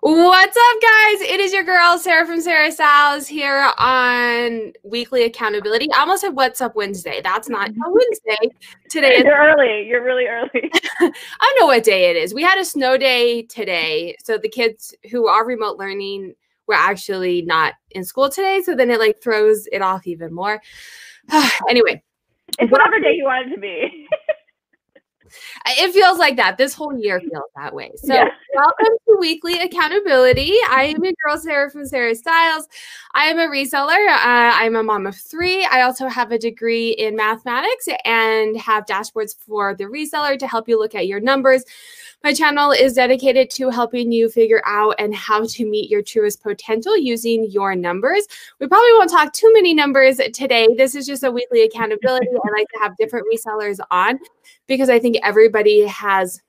What's up, guys? It is your girl, Sarah from Sarah Styles, here on Weekly Accountability. I almost said What's Up Wednesday. That's not Wednesday. Today is- You're early. You're really early. I don't know what day it is. We had a snow day today. So the kids who are remote learning were actually not in school today. So then it like throws it off even more. anyway. It's whatever day you want it to be. it feels like that. This whole year feels that way. So, yeah. welcome to Weekly Accountability. I am your girl, Sarah from Sarah Styles. I am a reseller. Uh, I'm a mom of three. I also have a degree in mathematics and have dashboards for the reseller to help you look at your numbers. My channel is dedicated to helping you figure out and how to meet your truest potential using your numbers. We probably won't talk too many numbers today. This is just a weekly accountability. I like to have different resellers on because I think everybody has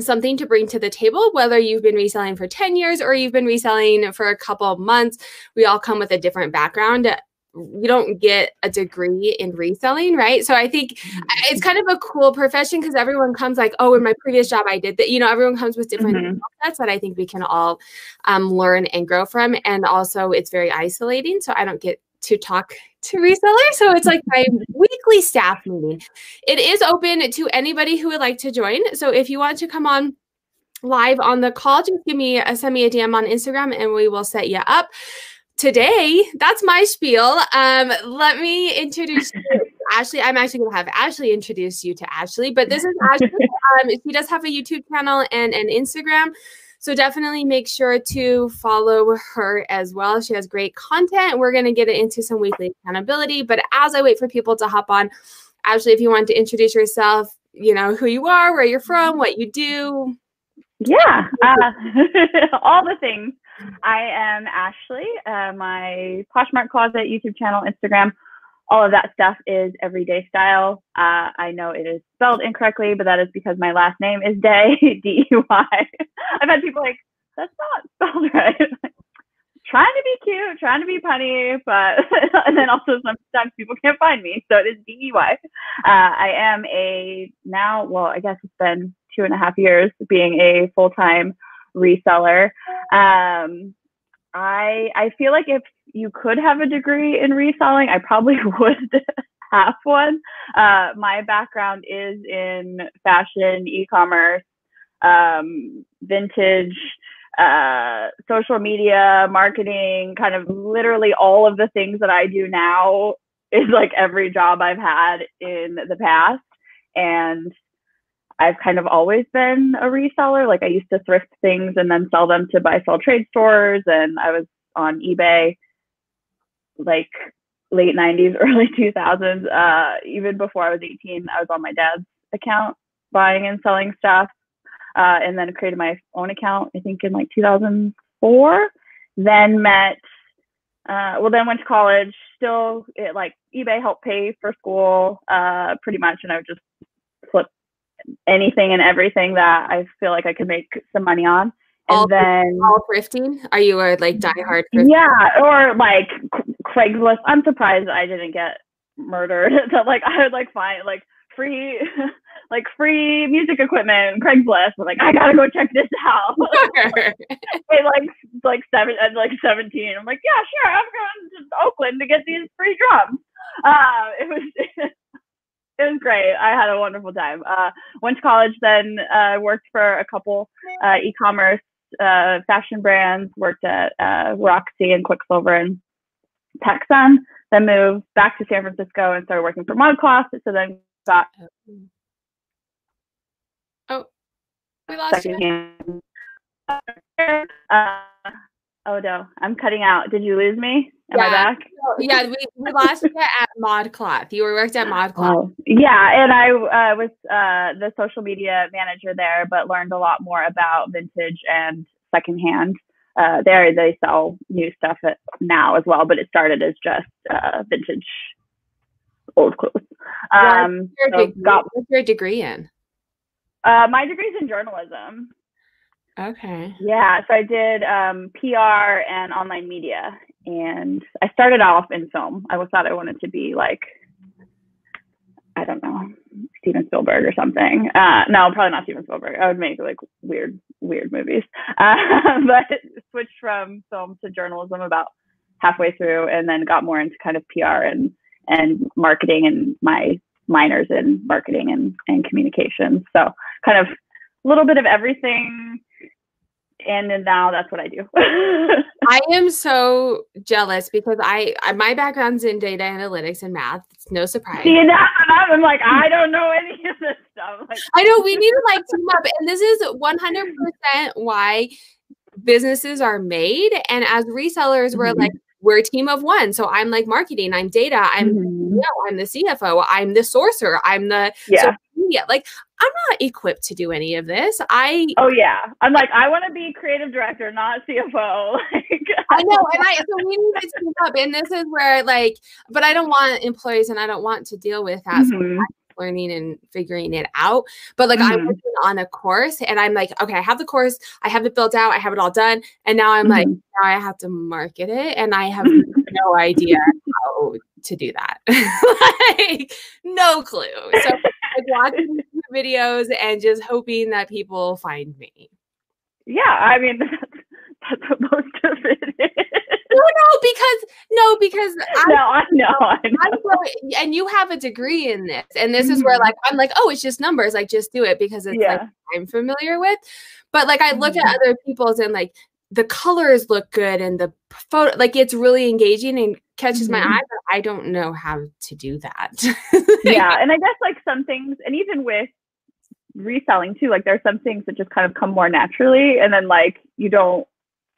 something to bring to the table, whether you've been reselling for 10 years or you've been reselling for a couple of months. We all come with a different background we don't get a degree in reselling, right? So I think mm-hmm. it's kind of a cool profession because everyone comes like, oh, in my previous job, I did that. You know, everyone comes with different mm-hmm. sets that I think we can all um, learn and grow from. And also, it's very isolating. So I don't get to talk to resellers. So it's like my weekly staff meeting. It is open to anybody who would like to join. So if you want to come on live on the call, just give me a send me a DM on Instagram and we will set you up today, that's my spiel. Um, let me introduce you. Ashley. I'm actually going to have Ashley introduce you to Ashley, but this is Ashley. Um, she does have a YouTube channel and an Instagram. So definitely make sure to follow her as well. She has great content. We're going to get into some weekly accountability. But as I wait for people to hop on, Ashley, if you want to introduce yourself, you know, who you are, where you're from, what you do. Yeah, uh, all the things. I am Ashley. Uh, my Poshmark Closet YouTube channel, Instagram, all of that stuff is Everydey Style. Uh, I know it is spelled incorrectly, but that is because my last name is Dey, D E Y. I've had people like, that's not spelled right. trying to be cute, trying to be punny, but and then also sometimes people can't find me, so it is D E Y. Uh, I am a now, well, I guess it's been two and a half years being a full time reseller. Um, I I feel like if you could have a degree in reselling, I probably would have one. Uh, my background is in fashion, e-commerce, um, vintage, uh, social media, marketing, kind of literally all of the things that I do now is like every job I've had in the past. And I've kind of always been a reseller. Like I used to thrift things and then sell them to buy sell trade stores and I was on eBay like late 90s, early 2000s. Uh, even before I was 18, I was on my dad's account buying and selling stuff. Uh, and then created my own account, I think in like 2004. Then met, uh, well, then went to college. Still, it, like eBay helped pay for school uh, pretty much. And I would just anything and everything that I feel like I could make some money on. And all, then all thrifting? Are you a like diehard? Thrifting? Yeah, or like Craigslist. I'm surprised I didn't get murdered. so like I would like find like free like free music equipment Craigslist. I'm like I gotta go check this out. hey, like like seven at like 17. I'm like yeah sure I'm going to Oakland to get these free drums. Uh, it was it was great. I had a wonderful time. Uh, went to college, then uh, worked for a couple uh, e-commerce uh, fashion brands. Worked at uh, Roxy and Quiksilver and PacSun. Then moved back to San Francisco and started working for ModCloth. So then got. Oh, we lost you. Oh no, I'm cutting out. Did you lose me? Am yeah. I back? yeah, we, we lost you at ModCloth. You were worked at ModCloth. Oh, yeah, and I uh, was uh, the social media manager there, but learned a lot more about vintage and secondhand. Uh, there, they sell new stuff at, now as well, but it started as just uh, vintage old clothes. Um, what's, your so degree, got, what's your degree in? Uh, my degree's in journalism. Okay. Yeah, so I did um, PR and online media, and I started off in film. I thought I wanted to be like, I don't know, Steven Spielberg or something. Uh, no, probably not Steven Spielberg. I would make like weird, weird movies. Uh, but switched from film to journalism about halfway through, and then got more into kind of PR and and marketing and my minors in marketing and and communications. So kind of little bit of everything and now that's what I do. I am so jealous because I, I, my background's in data analytics and math. It's no surprise. See, and I'm like, I don't know any of this stuff. Like, I know we need to like team up, and this is 100 percent why businesses are made. And as resellers, mm-hmm. we're like we're a team of one. So I'm like marketing, I'm data, I'm mm-hmm. you know, I'm the CFO, I'm the sourcer, I'm the yeah. Media. Like I'm not equipped to do any of this. I oh yeah, I'm like I want to be creative director, not CFO. I know, and I so we need to team up, and this is where like, but I don't want employees, and I don't want to deal with that. Mm-hmm. So learning and figuring it out. But like mm-hmm. I'm working on a course and I'm like, okay, I have the course, I have it built out, I have it all done. And now I'm mm-hmm. like, now I have to market it and I have no idea how to do that. like no clue. So like watching videos and just hoping that people find me. Yeah, I mean that's, that's most of it is. No, no, because no, because I, no, I know, I know. and you have a degree in this, and this mm-hmm. is where mm-hmm. like I'm like, oh, it's just numbers. Like, just do it because it's yeah. like I'm familiar with. But like, I look mm-hmm. at other people's and like the colors look good and the photo like it's really engaging and catches mm-hmm. my eye but i don't know how to do that. Yeah and i guess like some things and even with reselling too like there's some things that just kind of come more naturally and then like you don't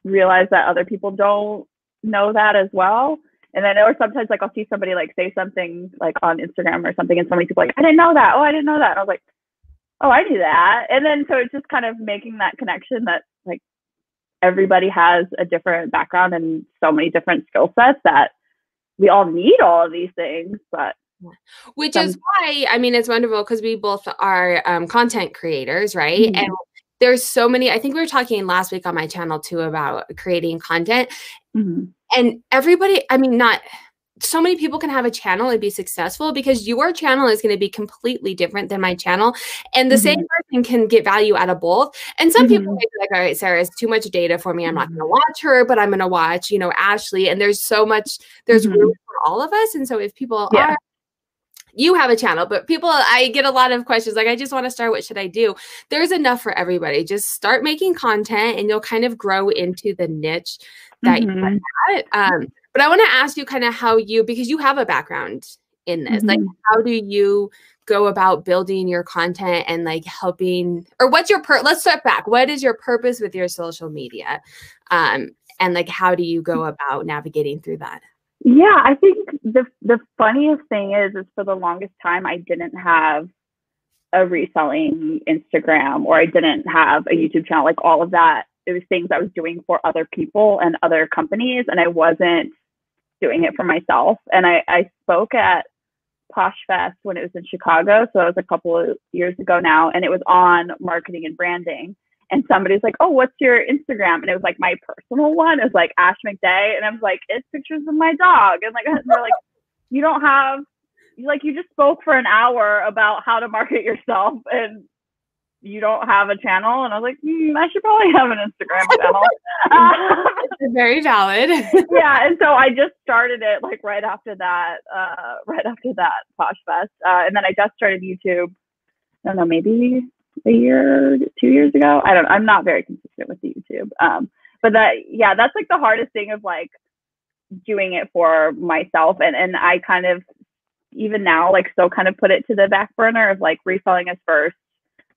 realize that other people don't know that as well. And then or sometimes like i'll see somebody like say something like on instagram or something and so many people like i didn't know that. Oh i didn't know that. And i was like oh i knew that. And then so it's just kind of making that connection that everybody has a different background and so many different skill sets that we all need all of these things but which some- is why i mean it's wonderful because we both are um, content creators right mm-hmm. and there's so many i think we were talking last week on my channel too about creating content mm-hmm. and everybody i mean not so many people can have a channel and be successful because your channel is going to be completely different than my channel. And the mm-hmm. same person can get value out of both. And some mm-hmm. people may be like, all right, Sarah, it's too much data for me. I'm not going to mm-hmm. watch her, but I'm going to watch, you know, Ashley. And there's so much, there's mm-hmm. room for all of us. And so if people yeah. are, you have a channel, but people, I get a lot of questions like, I just want to start. What should I do? There's enough for everybody. Just start making content and you'll kind of grow into the niche that mm-hmm. you at. Um, but I want to ask you kind of how you, because you have a background in this, mm-hmm. like how do you go about building your content and like helping, or what's your, per- let's step back. What is your purpose with your social media? Um, and like, how do you go about navigating through that? Yeah, I think the the funniest thing is, is for the longest time I didn't have a reselling Instagram or I didn't have a YouTube channel, like all of that. It was things I was doing for other people and other companies, and I wasn't doing it for myself. And I, I spoke at Posh Fest when it was in Chicago. So it was a couple of years ago now. And it was on marketing and branding. And somebody's like, Oh, what's your Instagram? And it was like my personal one. Was like Ash McDay. And I was like, It's pictures of my dog. And like, they're like, You don't have, like, you just spoke for an hour about how to market yourself. And you don't have a channel? And i was like mm, i should probably have an instagram channel. Very valid. Yeah and so i just started it like right after that uh, right after that posh fest uh, and then i just started youtube i don't know maybe a year two years ago? I don't i'm not very consistent with the youtube um, but that yeah that's like the hardest thing of like doing it for myself and and i kind of even now like still kind of put it to the back burner of like reselling us first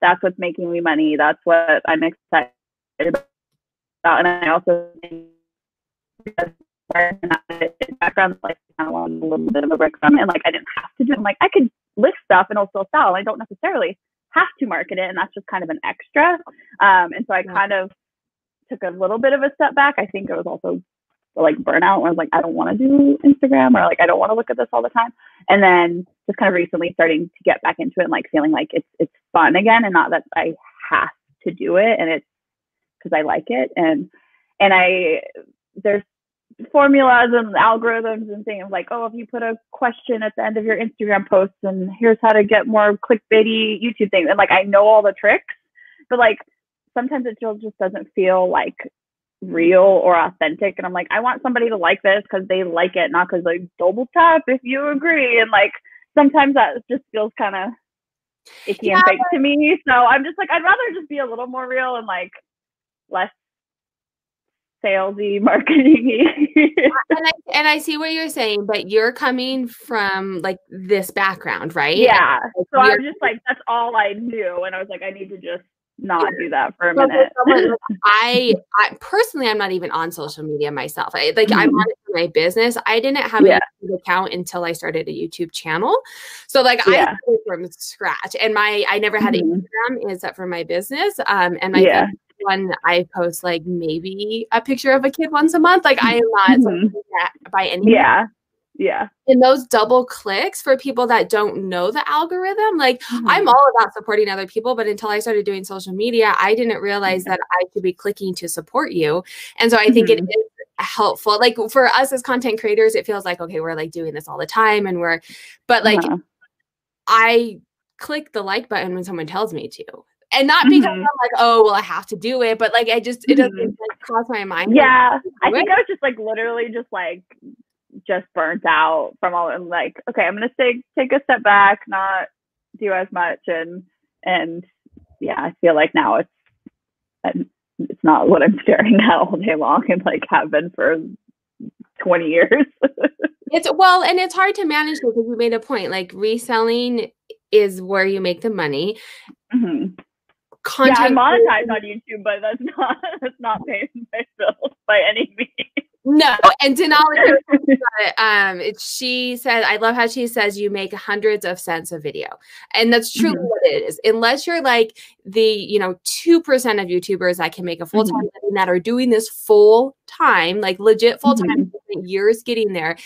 that's what's making me money. That's what I'm excited about. And I also think background like kind of a little bit of a break from it. And like I didn't have to do it. I'm like I could list stuff and it'll sell. I don't necessarily have to market it, and that's just kind of an extra. Um, and so I kind of took a little bit of a step back. I think it was also like burnout where I was like, I don't want to do Instagram or like I don't want to look at this all the time. And then just kind of recently starting to get back into it and like feeling like it's it's fun again and not that I have to do it and it's because I like it and and I there's formulas and algorithms and things like, oh, if you put a question at the end of your Instagram post and here's how to get more clickbaity YouTube things. And like, I know all the tricks, but like, sometimes it just doesn't feel like real or authentic. And I'm like, I want somebody to like this because they like it, not because like double tap if you agree. And like, sometimes that just feels kind of icky yeah, and fake to me. So I'm just like, I'd rather just be a little more real and like less salesy marketing and, I, and I see what you're saying but you're coming from like this background right? Yeah. So i was just like that's all i knew and i was like i need to just not do that for a minute I, I personally i'm not even on social media myself I, like mm-hmm. i'm on my business i didn't have yeah. a account until i started a youtube channel so like yeah. i from scratch and my i never had mm-hmm. instagram except for my business um and my yeah one I post like maybe a picture of a kid once a month. Like I am not mm-hmm. by any yeah. Yeah. And those double clicks for people that don't know the algorithm, like mm-hmm. I'm all about supporting other people, but until I started doing social media, I didn't realize that I should be clicking to support you. And so I think mm-hmm. it is helpful. Like for us as content creators, it feels like, okay, we're like doing this all the time and we're, but like uh-huh. I click the like button when someone tells me to and not because mm-hmm. I'm like, oh, well, I have to do it, but like, I just it doesn't mm-hmm. like, cross my mind. Yeah, I think I was just like literally just like just burnt out from all and like, okay, I'm gonna take take a step back, not do as much, and and yeah, I feel like now it's it's not what I'm staring at all day long, and like have been for 20 years. it's well, and it's hard to manage because you made a point. Like reselling is where you make the money. Mm-hmm content. Yeah, I monetize on YouTube, but that's not that's not paying my bills by any means. No, and Denali, um, she said, I love how she says you make hundreds of cents a video, and that's truly mm-hmm. what it is. Unless you're like the, you know, two percent of YouTubers that can make a full time mm-hmm. living that are doing this full time, like legit full time, mm-hmm. years getting there.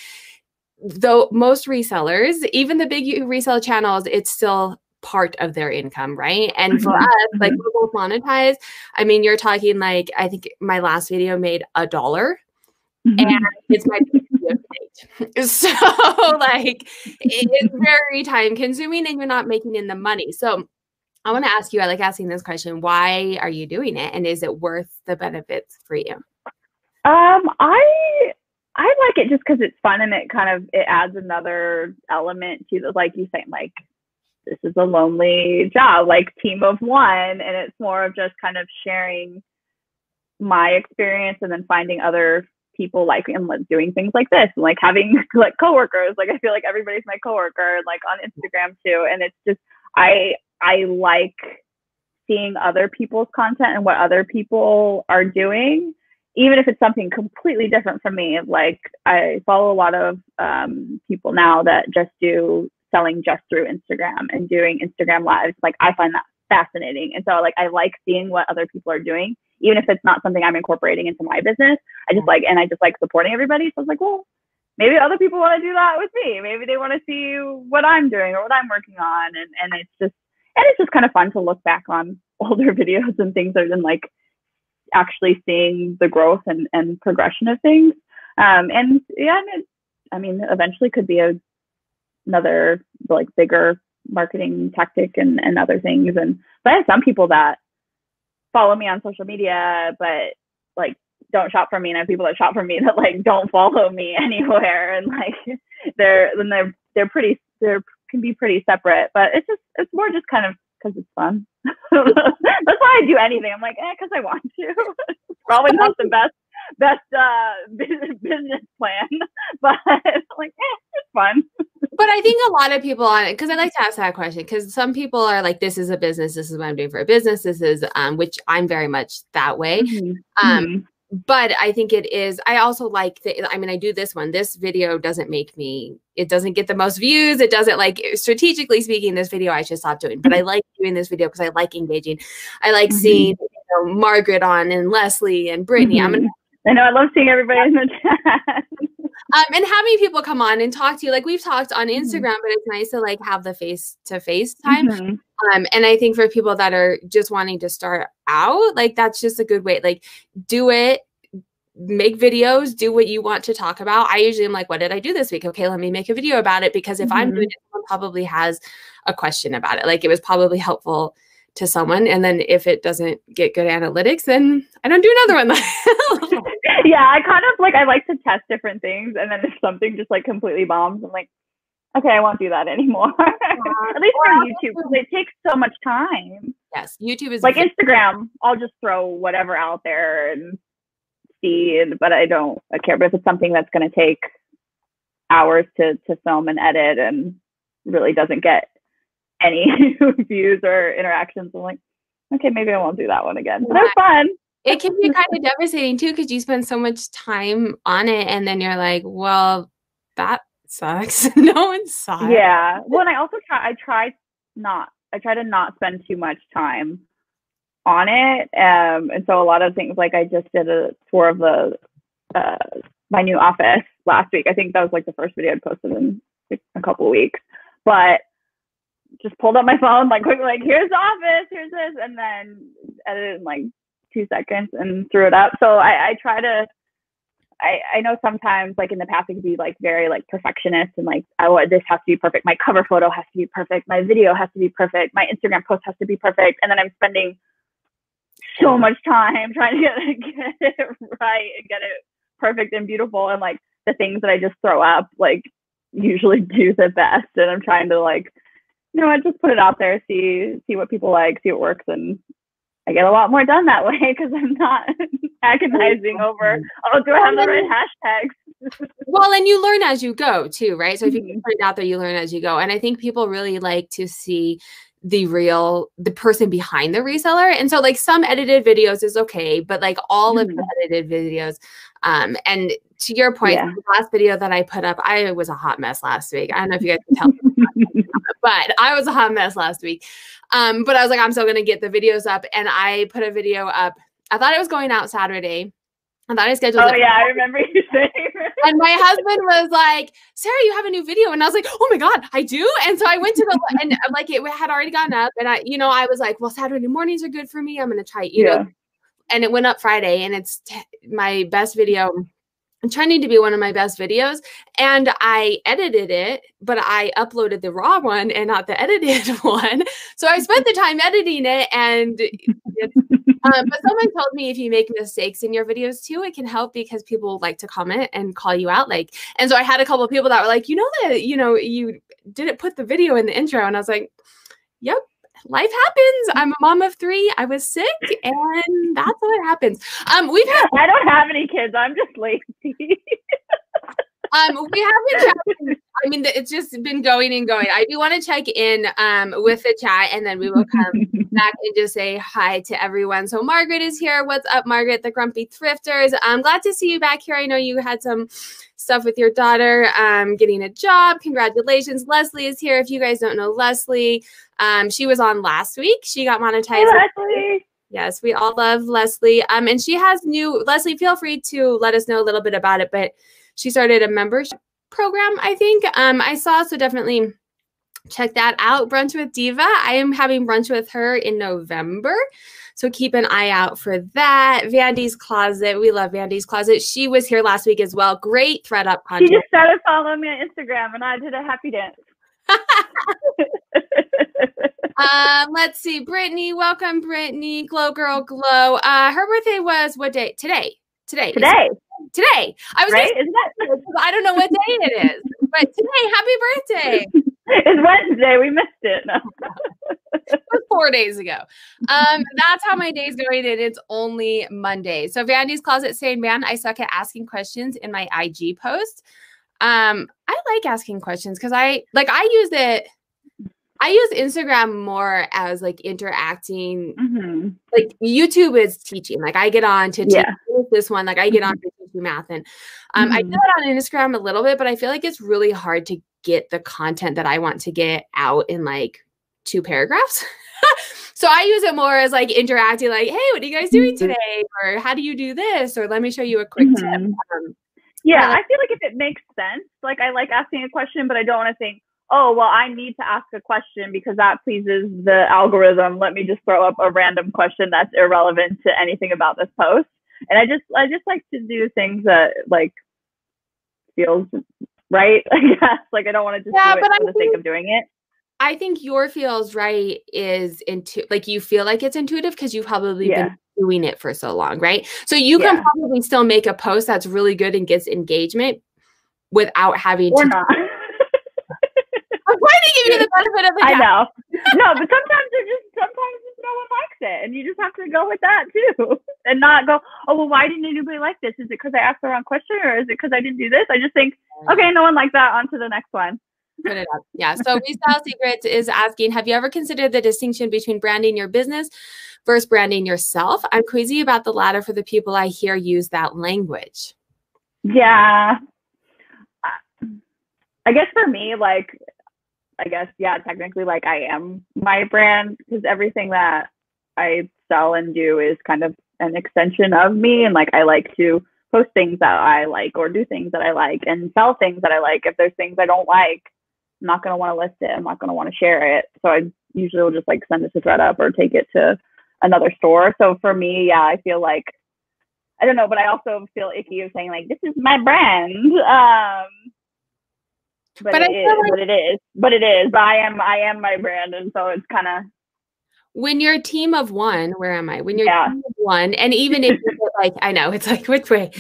Though most resellers, even the big resale channels, it's still part of their income, right? And for mm-hmm. us, like mm-hmm. we're both monetized. I mean, you're talking like I think my last video made a dollar. Mm-hmm. And it's my so like it's very time consuming and you're not making in the money. So I want to ask you, I like asking this question, why are you doing it? And is it worth the benefits for you? Um, I I like it just because it's fun and it kind of it adds another element to the like you saying like this is a lonely job, like team of one. And it's more of just kind of sharing my experience and then finding other people like and like, doing things like this and like having like coworkers. Like I feel like everybody's my coworker, like on Instagram too. And it's just I I like seeing other people's content and what other people are doing even if it's something completely different from me like i follow a lot of um, people now that just do selling just through Instagram and doing Instagram lives. Like I find that fascinating. And so like I like seeing what other people are doing, even if it's not something I'm incorporating into my business. I just like and I just like supporting everybody. So I was like, well, maybe other people want to do that with me. Maybe they want to see what I'm doing or what I'm working on. And and it's just and it's just kind of fun to look back on older videos and things and like actually seeing the growth and, and progression of things. Um, and yeah, and it, I mean, eventually could be a another like bigger marketing tactic and, and other things. And but I have some people that follow me on social media, but like don't shop for me, and I have people that shop for me that like don't follow me anywhere, and like they're then they're they're pretty they're can be pretty separate. But it's just it's more just kind of because it's fun. That's why I do anything. I'm like, eh, because I want to. Probably not the best best uh, business plan, but like, eh, it's fun. But I think a lot of people on it because I like to ask that question because some people are like, "This is a business. This is what I'm doing for a business. This is," um, which I'm very much that way. Mm-hmm. Um, mm-hmm but I think it is. I also like the. I mean, I do this one. This video doesn't make me. It doesn't get the most views. It doesn't like strategically speaking. This video I should stop doing. But I mm-hmm. like doing this video because I like engaging. I like mm-hmm. seeing you know, Margaret on and Leslie and Brittany. Mm-hmm. I'm gonna I know. I love seeing everybody in the chat. um, and having people come on and talk to you, like we've talked on mm-hmm. Instagram, mm-hmm. but it's nice to like have the face to face time. Mm-hmm. Um, and I think for people that are just wanting to start out, like that's just a good way. Like, do it, make videos, do what you want to talk about. I usually am like, what did I do this week? Okay, let me make a video about it because if mm-hmm. I'm doing it, someone probably has a question about it. Like it was probably helpful to someone. And then if it doesn't get good analytics, then I don't do another one. yeah, I kind of like I like to test different things and then if something just like completely bombs, I'm like, okay, I won't do that anymore. At least for YouTube, because it takes so much time. Yes, YouTube is like Instagram. I'll just throw whatever out there and see, but I don't I care. But if it's something that's going to take hours to to film and edit and really doesn't get any views or interactions, I'm like, okay, maybe I won't do that one again. But they're fun. It can be kind of devastating too because you spend so much time on it, and then you're like, well, that sucks. no one saw it. Yeah. Well, and I also try. I try not. I try to not spend too much time on it. Um, and so a lot of things like I just did a tour of the uh, my new office last week. I think that was like the first video I'd posted in a couple of weeks. But just pulled up my phone like quickly, like here's the office, here's this, and then edited in like two seconds and threw it up. So I, I try to I, I know sometimes like in the past it could be like very like perfectionist and like I want this has to be perfect. My cover photo has to be perfect. My video has to be perfect. My Instagram post has to be perfect. And then I'm spending so much time trying to get, get it right and get it perfect and beautiful. And like the things that I just throw up like usually do the best. And I'm trying to like, know, I just put it out there, see see what people like, see what works, and I get a lot more done that way because I'm not agonizing over, oh, do I have the right hashtags? well, and you learn as you go too, right? So if you mm-hmm. put it out there, you learn as you go. And I think people really like to see the real the person behind the reseller and so like some edited videos is okay but like all mm-hmm. of the mm-hmm. edited videos um and to your point yeah. the last video that i put up i was a hot mess last week i don't know if you guys can tell but i was a hot mess last week um but i was like i'm still gonna get the videos up and i put a video up i thought it was going out saturday I thought I scheduled. Oh yeah, I remember you saying. and my husband was like, "Sarah, you have a new video," and I was like, "Oh my god, I do!" And so I went to the and like it had already gone up, and I, you know, I was like, "Well, Saturday mornings are good for me. I'm gonna try," you yeah. know. And it went up Friday, and it's t- my best video. Trending to be one of my best videos, and I edited it, but I uploaded the raw one and not the edited one. So I spent the time editing it, and um, but someone told me if you make mistakes in your videos too, it can help because people like to comment and call you out. Like, and so I had a couple people that were like, you know that you know you didn't put the video in the intro, and I was like, yep. Life happens. I'm a mom of three. I was sick, and that's what happens. Um, we've had. I don't have any kids. I'm just lazy. um, we haven't. I mean, it's just been going and going. I do want to check in um with the chat, and then we will come back and just say hi to everyone. So Margaret is here. What's up, Margaret? The Grumpy Thrifters. I'm glad to see you back here. I know you had some stuff with your daughter um, getting a job. Congratulations. Leslie is here. If you guys don't know Leslie, um, she was on last week. She got monetized. Hey, Leslie. Yes, we all love Leslie. Um, and she has new Leslie. Feel free to let us know a little bit about it, but she started a membership program, I think. Um, I saw, so definitely check that out. Brunch with Diva. I am having brunch with her in November. So keep an eye out for that. Vandy's Closet. We love Vandy's Closet. She was here last week as well. Great ThredUp content. She just started following me on Instagram and I did a happy dance. um, let's see. Brittany, welcome, Brittany. Glow Girl Glow. Uh, her birthday was what day? Today. Today. Today today. I was right? Isn't that? I don't know what day it is, but today, happy birthday. it's Wednesday. We missed it. No. it four days ago. Um, that's how my day's going, and it's only Monday. So Vandy's Closet saying, "Man, I suck at asking questions in my IG post." Um, I like asking questions because I like I use it I use Instagram more as like interacting. Mm-hmm. Like YouTube is teaching. Like I get on to yeah. this one. Like I get on mm-hmm. to you math, and um, mm-hmm. I do mm-hmm. it on Instagram a little bit, but I feel like it's really hard to get the content that I want to get out in like two paragraphs. so I use it more as like interacting, like, "Hey, what are you guys doing mm-hmm. today?" or "How do you do this?" or "Let me show you a quick tip." Um, yeah, I feel like if it makes sense, like I like asking a question, but I don't want to think oh, well, I need to ask a question because that pleases the algorithm. Let me just throw up a random question that's irrelevant to anything about this post. And I just I just like to do things that like feels right. I guess like I don't want to just yeah, do it for I the think, sake of doing it. I think your feels right is into like you feel like it's intuitive because you've probably yeah. been doing it for so long, right? So you yeah. can probably still make a post that's really good and gets engagement without having to or to not. I'm trying to give you the benefit of the doubt. I know. No, but sometimes they're just sometimes no one likes it, and you just have to go with that too, and not go, oh well, why didn't anybody like this? Is it because I asked the wrong question, or is it because I didn't do this? I just think, okay, no one liked that. On to the next one. Put it up. Yeah. So Restyle Secrets is asking, have you ever considered the distinction between branding your business versus branding yourself? I'm crazy about the latter for the people I hear use that language. Yeah. I guess for me, like, I guess, yeah, technically, like, I am my brand because everything that I sell and do is kind of an extension of me. And, like, I like to post things that I like or do things that I like and sell things that I like. If there's things I don't like, I'm not going to want to list it. I'm not going to want to share it. So I usually will just like send it to ThredUp or take it to another store. So for me, yeah, I feel like I don't know, but I also feel icky of saying like this is my brand. Um, but, but it is, like- but it is, but it is. But I am, I am my brand, and so it's kind of when you're a team of one, where am I? When you're yeah. one, and even if like I know it's like which way.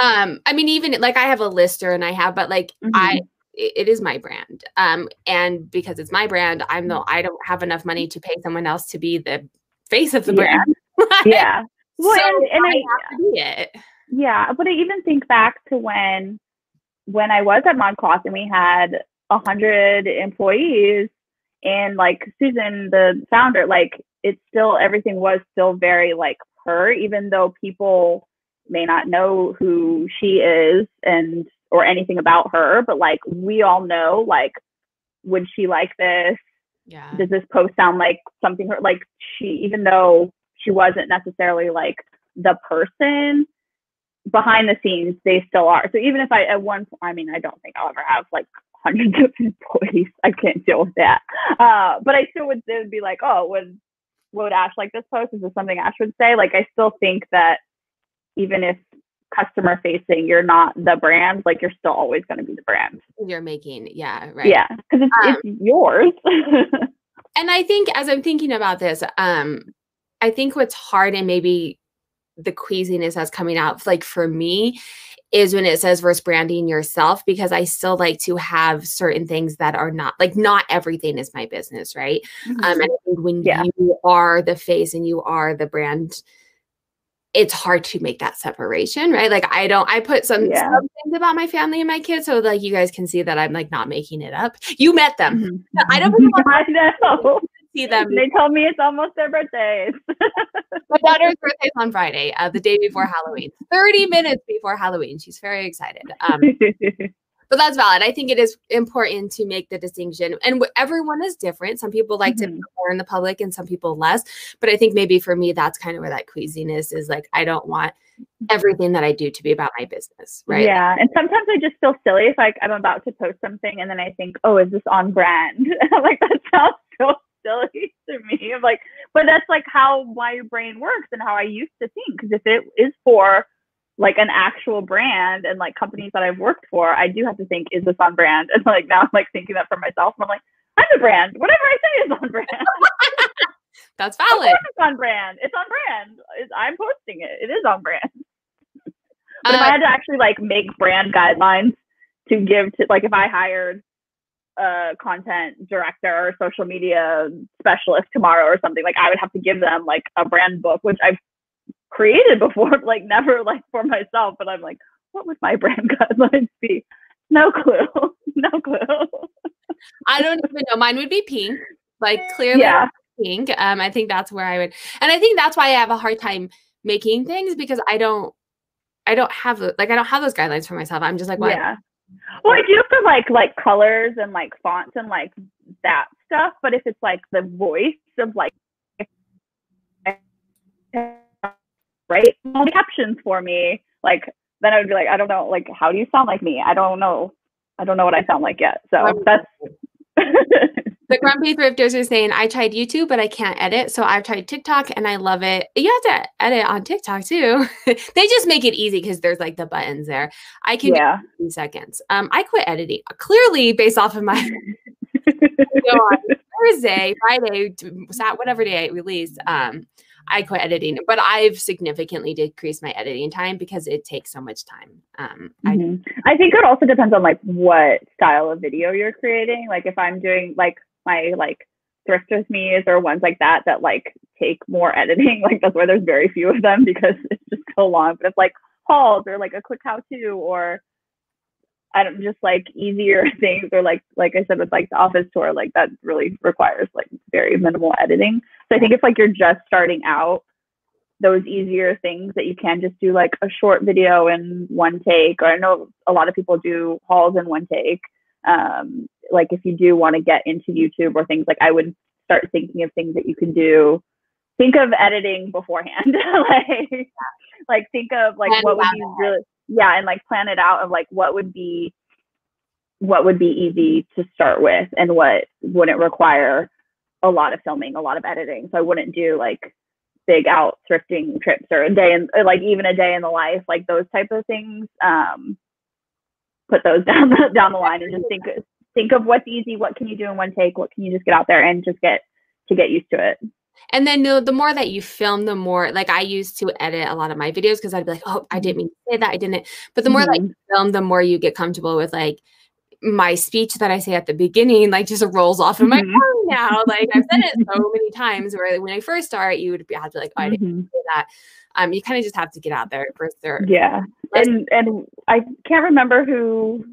Um, I mean, even like I have a lister and I have, but like mm-hmm. I it is my brand. Um, and because it's my brand, I'm the I don't have enough money to pay someone else to be the face of the yeah. brand. yeah. Well, so and, and I, I have to be it. Yeah, but I even think back to when when I was at ModCloth and we had a hundred employees and like Susan, the founder, like it's still everything was still very like her, even though people may not know who she is and or anything about her, but like we all know, like, would she like this? Yeah. Does this post sound like something her like she even though she wasn't necessarily like the person behind the scenes, they still are. So even if I at one point I mean, I don't think I'll ever have like hundreds of employees. I can't deal with that. Uh, but I still would, would be like, oh, would, would Ash like this post? Is this something Ash would say? Like, I still think that even if customer facing, you're not the brand, like you're still always going to be the brand. You're making, yeah, right. Yeah, because it's, um, it's yours. and I think as I'm thinking about this, um, I think what's hard and maybe the queasiness that's coming out, like for me, is when it says versus branding yourself because I still like to have certain things that are not like not everything is my business, right? Mm-hmm. Um, and when yeah. you are the face and you are the brand it's hard to make that separation, right? Like I don't, I put some, yeah. some, things about my family and my kids, so like you guys can see that I'm like not making it up. You met them. Mm-hmm. I don't. I know. See them. They told me it's almost their birthdays. my daughter's birthday is on Friday, uh, the day before Halloween. Thirty minutes before Halloween. She's very excited. Um, but that's valid. I think it is important to make the distinction. And everyone is different. Some people like mm-hmm. to more in the public and some people less. But I think maybe for me, that's kind of where that queasiness is like, I don't want everything that I do to be about my business. Right. Yeah. And sometimes I just feel silly if like I'm about to post something and then I think, oh, is this on brand? like that sounds so silly to me. I'm like, but that's like how my brain works and how I used to think. Because if it is for like an actual brand and like companies that I've worked for, I do have to think, is this on brand? And like now I'm like thinking that for myself. I'm like, I'm a brand. Whatever I say is on brand. That's valid. it's on brand. It's on brand. It's, I'm posting it. It is on brand. But if I uh, had to actually like make brand guidelines to give to like if I hired a content director or social media specialist tomorrow or something, like I would have to give them like a brand book, which I've created before, like never like for myself, but I'm like, what would my brand guidelines be? No clue. no clue. I don't even know. Mine would be pink. Like clearly yeah. pink. Um, I think that's where I would and I think that's why I have a hard time making things because I don't I don't have like I don't have those guidelines for myself. I'm just like, what? Yeah. Well, I do for like like colors and like fonts and like that stuff. But if it's like the voice of like write all the captions for me. Like then I would be like, I don't know, like how do you sound like me? I don't know. I don't know what I sound like yet. So that's the grumpy thrifters are saying I tried YouTube, but I can't edit. So I've tried TikTok and I love it. You have to edit on TikTok too. they just make it easy because there's like the buttons there. I can Yeah. do seconds. Um, I quit editing clearly based off of my Thursday, Friday, Sat, whatever day I released. Um, I quit editing, but I've significantly decreased my editing time because it takes so much time. Um, I Mhm. I think it also depends on like what style of video you're creating. Like if I'm doing like my like thrift with me's or ones like that that like take more editing, like that's why there's very few of them because it's just so long. But it's like hauls or like a quick how to or I don't just like easier things or like like I said with like the office tour, like that really requires like very minimal editing. So I think if like you're just starting out, those easier things that you can just do like a short video in one take, or I know a lot of people do hauls in one take. Um, like if you do want to get into YouTube or things like I would start thinking of things that you can do. Think of editing beforehand. like like think of like Plan what would out really yeah, and like plan it out of like what would be what would be easy to start with and what wouldn't require a lot of filming, a lot of editing. So I wouldn't do like big out thrifting trips or a day in or like even a day in the life, like those type of things. Um, put those down the down the line and just think think of what's easy, what can you do in one take, what can you just get out there and just get to get used to it. And then the, the more that you film, the more like I used to edit a lot of my videos because I'd be like, oh, I didn't mean to say that. I didn't. But the more that Mhm. you film, the more you get comfortable with like my speech that I say at the beginning, like just rolls off in my Mhm. tongue now. Like I've said it so many times where when I first start, you would be, have to like, oh, I didn't Mhm. say that. Um, you kind of just have to get out there for sure. Yeah. And and I can't remember who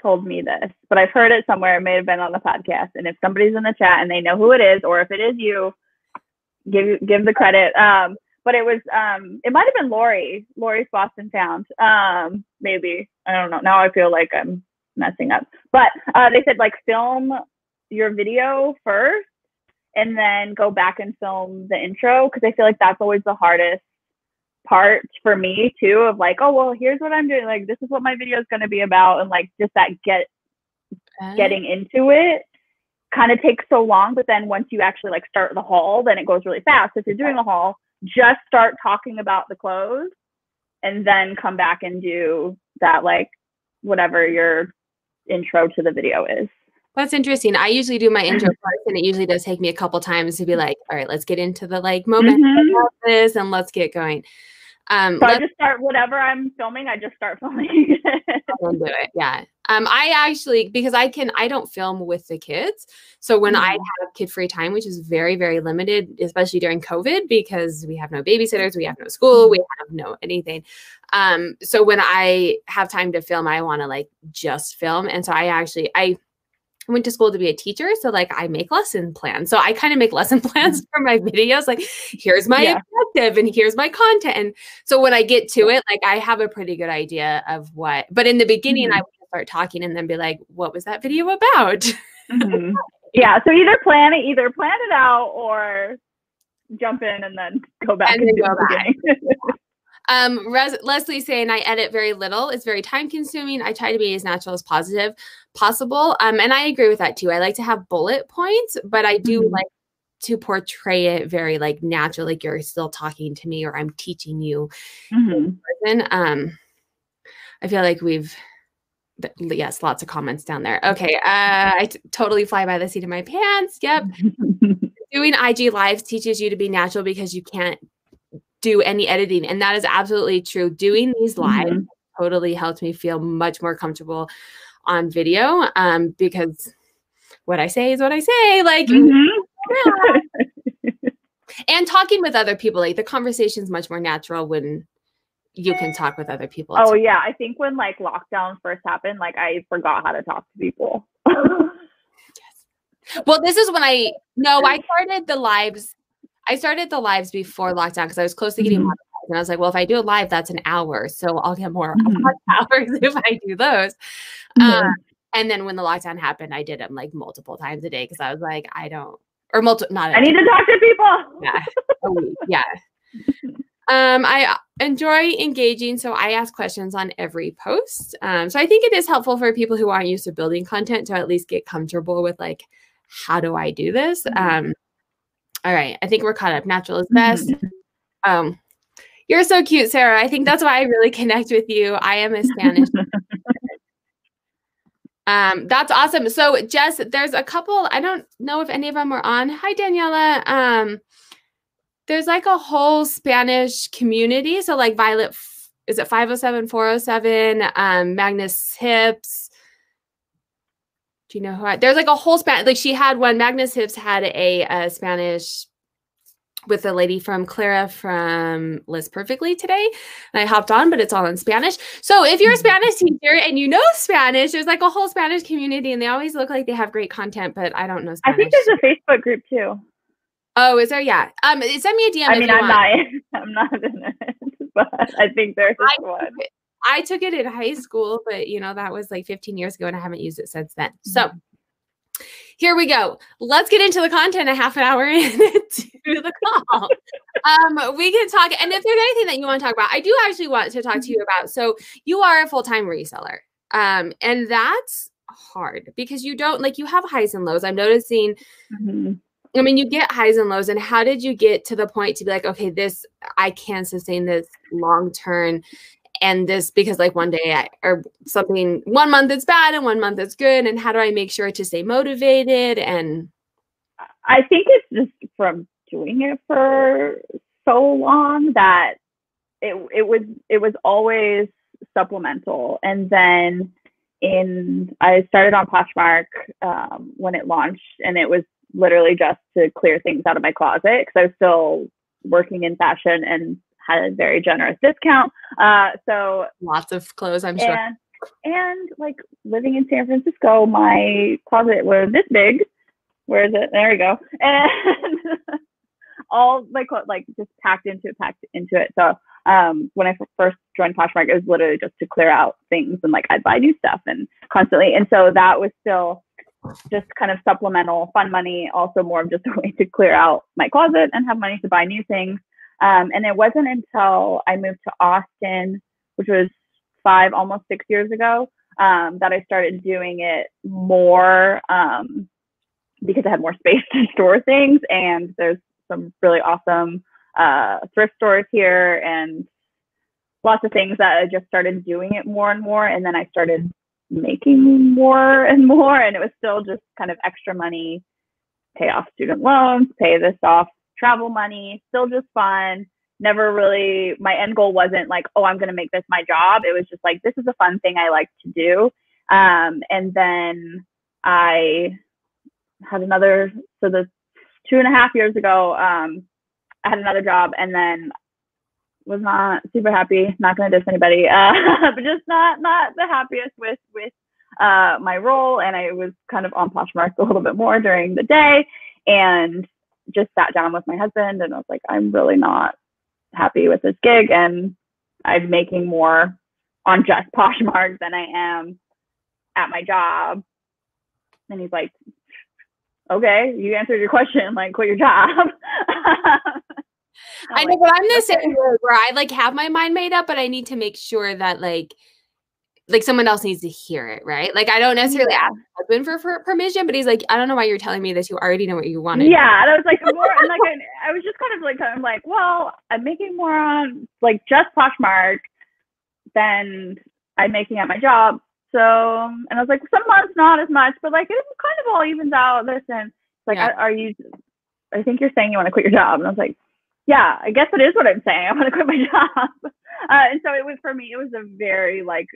told me this, but I've heard it somewhere. It may have been on the podcast. And if somebody's in the chat and they know who it is, or if it is you, give give the credit. Um, but it was um it might have been Lori, Lori's Boston Found. Um, maybe. I don't know. Now I feel like I'm messing up. But uh, they said like film your video first and then go back and film the intro because I feel like that's always the hardest part for me too of like oh well here's what i'm doing like this is what my video is going to be about and like just that get Uh, getting into it kind of takes so long but then once you actually like start the haul then it goes really fast. If you're doing a haul just start talking about the clothes and then come back and do that like whatever your intro to the video is That's interesting. I usually do my intro first, and it usually does take me a couple times to be like, all right, let's get into the like moment Mhm. of this and let's get going. Um, so i just start whatever i'm filming i just start filming do it. Yeah. Um, I actually because I can I don't film with the kids. So when I Mhm. have kid free time, which is very, very limited, especially during COVID, because we have no babysitters, we have no school, we have no anything. Um, so when I have time to film, I want to like just film. And so I actually I went to school to be a teacher. So like I make lesson plans. So I kind of make lesson plans for my videos. Like here's my Yeah. objective and here's my content. And so when I get to it, like I have a pretty good idea of what, but in the beginning Mhm. I would start talking and then be like, what was that video about? Mhm. Yeah, so either plan it, either plan it out or jump in and then go back And and, go back. Um, Res- Leslie saying I edit very little. It's very time consuming. I try to be as natural as positive possible. Um, and I agree with that too. I like to have bullet points, but I do Mhm. like to portray it very like natural, like you're still talking to me or I'm teaching you. Mhm. Um, I feel like we've yes, lots of comments down there. Okay, uh, I t- totally fly by the seat of my pants. Yep, doing IG lives teaches you to be natural because you can't do any editing, and that is absolutely true. Doing these lives Mhm. totally helped me feel much more comfortable on video um, because what I say is what I say. Like, Mhm. and talking with other people, like the conversation is much more natural when you can talk with other people. Oh too. yeah, I think when like lockdown first happened, like I forgot how to talk to people. Well, this is when I no, I started the lives. I started the lives before lockdown because I was close to getting Mhm. monetized, and I was like, well, if I do a live, that's an hour, so I'll get more Mhm. hours if I do those. Mhm. Um, and then when the lockdown happened, I did them like multiple times a day because I was like, I don't, or multi, not. I need day, to talk to people. yeah, a week, yeah. Um, I enjoy engaging, so I ask questions on every post. Um, so I think it is helpful for people who aren't used to building content to at least get comfortable with like how do I do this? Mm-hmm. Um, all right, I think we're caught up. Natural is best. Mm-hmm. Um, you're so cute, Sarah. I think that's why I really connect with you. I am a Spanish. um, that's awesome. So, Jess, there's a couple. I don't know if any of them are on. Hi, Daniela. Um, there's like a whole Spanish community. So, like Violet, is it 507, 407, um, Magnus Hips. Do you know who? I, there's like a whole span Like she had one. Magnus Hips had a, a Spanish with a lady from Clara from Liz Perfectly today. And I hopped on, but it's all in Spanish. So if you're a mm-hmm. Spanish teacher and you know Spanish, there's like a whole Spanish community and they always look like they have great content, but I don't know Spanish. I think there's a Facebook group too. Oh, is there? Yeah. Um, send me a DM. I mean, I'm want. not, I'm not in it, but I think there's I, one. I took it in high school, but you know, that was like 15 years ago and I haven't used it since then. So mm-hmm here we go. Let's get into the content a half an hour into the call. um, we can talk, and if there's anything that you want to talk about, I do actually want to talk to you mm-hmm. about. So you are a full-time reseller. Um, and that's hard because you don't like you have highs and lows. I'm noticing mm-hmm. I mean, you get highs and lows, and how did you get to the point to be like, okay, this I can sustain this long term, and this because like one day I, or something one month it's bad and one month it's good and how do i make sure to stay motivated and i think it's just from doing it for so long that it it was it was always supplemental. And then in i started on poshmark um, when it launched and it was literally just to clear things out of my closet because i was still working in fashion and had a very generous discount. Uh, so lots of clothes, I'm sure. And, and like living in San Francisco, my closet was this big. Where is it? There we go. And all my clothes like just packed into it, packed into it. So um, when I first joined Poshmark, it was literally just to clear out things and like I'd buy new stuff and constantly. And so that was still just kind of supplemental fun money, also more of just a way to clear out my closet and have money to buy new things. Um, and it wasn't until I moved to Austin, which was five, almost six years ago, um, that I started doing it more um, because I had more space to store things. And there's some really awesome uh, thrift stores here and lots of things that I just started doing it more and more. And then I started making more and more. And it was still just kind of extra money, pay off student loans, pay this off travel money, still just fun. Never really, my end goal wasn't like, oh, I'm going to make this my job. It was just like, this is a fun thing I like to do. Um, and then I had another, so the two and a half years ago, um, I had another job and then was not super happy. Not going to diss anybody, uh, but just not not the happiest with with uh, my role. And I was kind of on Poshmark a little bit more during the day, and just sat down with my husband and I was like, I'm really not happy with this gig and I'm making more on just Poshmark than I am at my job. And he's like, okay, you answered your question, like quit your job. I know, like, but I'm the okay. same where I like have my mind made up, but I need to make sure that like like someone else needs to hear it, right? Like I don't necessarily yeah. ask my husband for, for, permission, but he's like, I don't know why you're telling me this. You already know what you wanted. Yeah, and I was like, more, and like I, I was just kind of like, of like, well, I'm making more on like just Poshmark than I'm making at my job. So, and I was like, some months not as much, but like it kind of all evens out. Listen, like, yeah. are you? I think you're saying you want to quit your job, and I was like, yeah, I guess it is what I'm saying. I want to quit my job. Uh, and so it was for me. It was a very like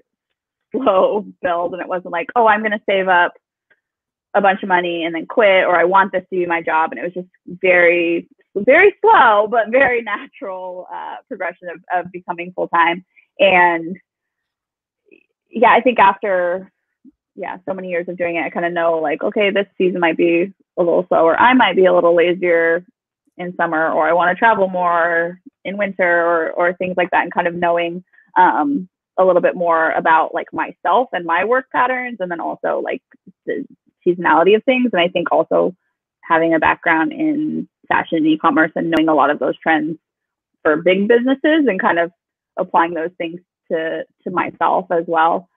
slow build and it wasn't like, oh, I'm going to save up a bunch of money and then quit or I want this to be my job. And it was just very, very slow, but very natural uh, progression of, of becoming full time. And yeah, I think after, yeah, so many years of doing it, I kind of know like, okay, this season might be a little slower. I might be a little lazier in summer or I want to travel more in winter or, or things like that and kind of knowing um, a little bit more about like myself and my work patterns and then also like the seasonality of things and i think also having a background in fashion and e-commerce and knowing a lot of those trends for big businesses and kind of applying those things to to myself as well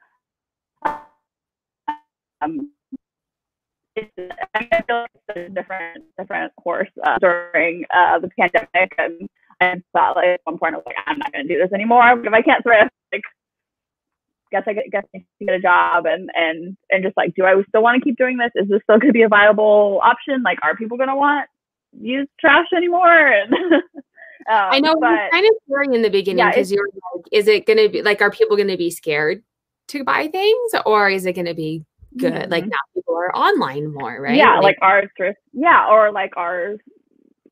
um, it's, I feel like a different different horse uh, during uh, the pandemic, and I thought like at one point I was like, I'm not going to do this anymore. If I can't thrift, like, guess I get, guess I get a job, and and and just like, do I still want to keep doing this? Is this still going to be a viable option? Like, are people going to want use trash anymore? And um, I know but, it's kind of scary in the beginning because yeah, you're like, is it going to be like, are people going to be scared to buy things, or is it going to be good. Mm-hmm. Like now people are online more, right? Yeah, like, like ours thrift. Yeah, or like ours.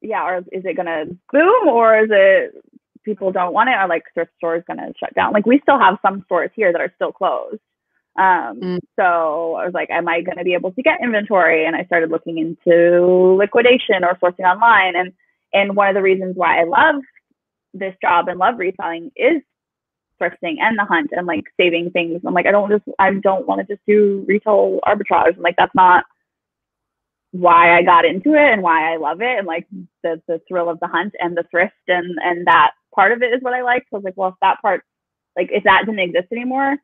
Yeah, or is it gonna boom, or is it people don't want it, are like thrift stores gonna shut down? Like we still have some stores here that are still closed. Um, mm. So I was like, am I going to be able to get inventory? And I started looking into liquidation or sourcing online. And and one of the reasons why I love this job and love reselling is thrifting and the hunt and like saving things. I'm like, I don't just, I don't want to just do retail arbitrage. I'm like, that's not why I got into it and why I love it. And like the, the thrill of the hunt and the thrift and, and that part of it is what I like. So I was like, well, if that part, like if that didn't exist anymore,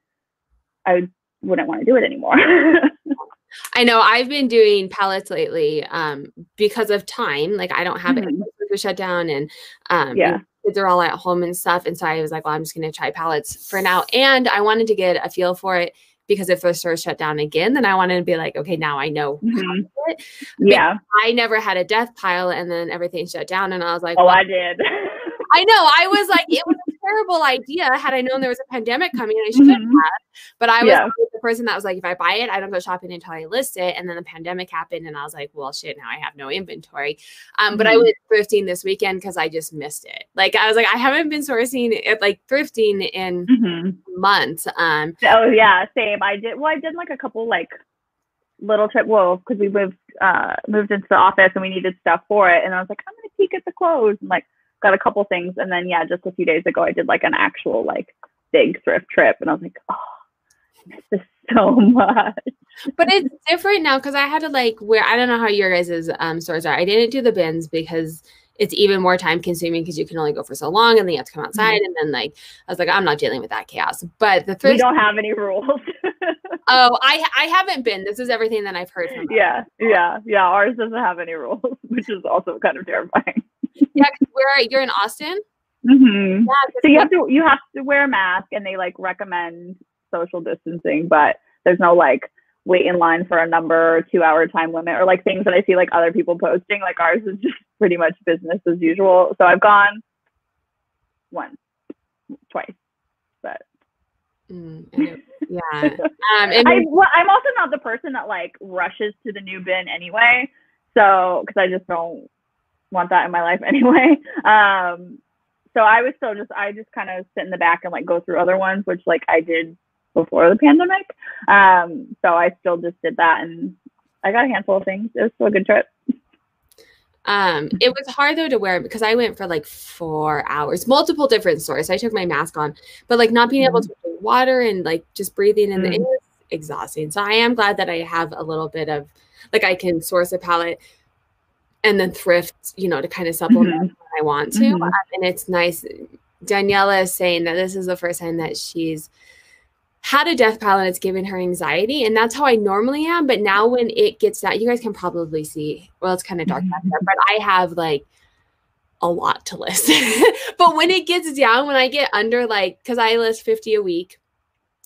I wouldn't want to do it anymore. I know I've been doing pallets lately um, because of time. Like I don't have mm-hmm. it to shut down and um, yeah kids are all at home and stuff. And so I was like, well, I'm just going to try pallets for now. And I wanted to get a feel for it because if the store shut down again, then I wanted to be like, okay, now I know. Mm-hmm. Yeah. I never had a death pile and then everything shut down. And I was like, oh, well, I did. I know. I was like, it was a terrible idea. Had I known there was a pandemic coming, I should mm-hmm. have. But I was yeah. the person that was like, if I buy it, I don't go shopping until I list it. And then the pandemic happened, and I was like, well, shit, now I have no inventory. Um, mm-hmm. but I mm-hmm. went thrifting this weekend because I just missed it. Like I was like, I haven't been sourcing it, like thrifting in mm-hmm. months. Um. Oh yeah, same. I did. Well, I did like a couple like little trip. Well, because we moved uh moved into the office and we needed stuff for it, and I was like, I'm gonna peek at the clothes and like got a couple things. And then, yeah, just a few days ago, I did like an actual like big thrift trip. And I was like, oh, this so much. But it's different now because I had to like where I don't know how your guys' um, stores are. I didn't do the bins because it's even more time consuming because you can only go for so long and then you have to come outside mm-hmm. and then like I was like I'm not dealing with that chaos. But the thrift we don't have any rules. oh, I I haven't been. This is everything that I've heard from. Yeah, yeah, yeah. Ours doesn't have any rules, which is also kind of terrifying yeah, where you're in Austin. Mm-hmm. Yeah, so you have to you have to wear a mask, and they like recommend social distancing, but there's no like wait in line for a number, or two hour time limit, or like things that I see like other people posting. Like ours is just pretty much business as usual. So I've gone once, twice, but. Mm, yeah. Um, and I, well, I'm also not the person that like rushes to the new bin anyway. So, because I just don't want that in my life anyway. Um, so I was still just I just kind of sit in the back and like go through other ones, which like I did before the pandemic. Um, so I still just did that, and I got a handful of things. It was still a good trip. Um, it was hard though to wear because I went for like four hours, multiple different stores. I took my mask on, but like not being able mm-hmm. to drink water and like just breathing in mm-hmm. the air is exhausting. So I am glad that I have a little bit of like I can source a palette and then thrift, you know, to kind of supplement mm-hmm. when I want to. Mm-hmm. Um, and it's nice. Daniela is saying that this is the first time that she's had a death pile and it's given her anxiety. And that's how I normally am. But now when it gets that, you guys can probably see, well, it's kind of dark back there, but I have like a lot to list. but when it gets down, when I get under like, because I list 50 a week,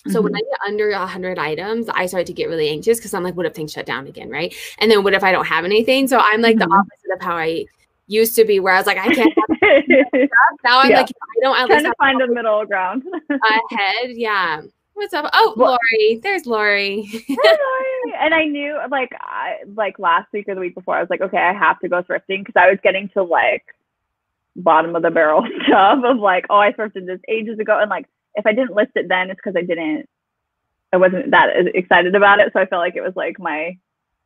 so mm-hmm. when I get under 100 items, I start to get really anxious because I'm like, what if things shut down again, right? And then what if I don't have anything? So I'm like mm-hmm. the opposite of how I used to be, where I was like, I can't. now I'm yeah. like, I don't. At Trying to find a middle ground. ahead, yeah. What's up? Oh, well, Lori. There's Lori. hey, Lori. And I knew, like, I like last week or the week before, I was like, okay, I have to go thrifting because I was getting to like bottom of the barrel stuff of like, oh, I thrifted this ages ago, and like if I didn't list it then, it's because I didn't, I wasn't that excited about it. So I felt like it was like my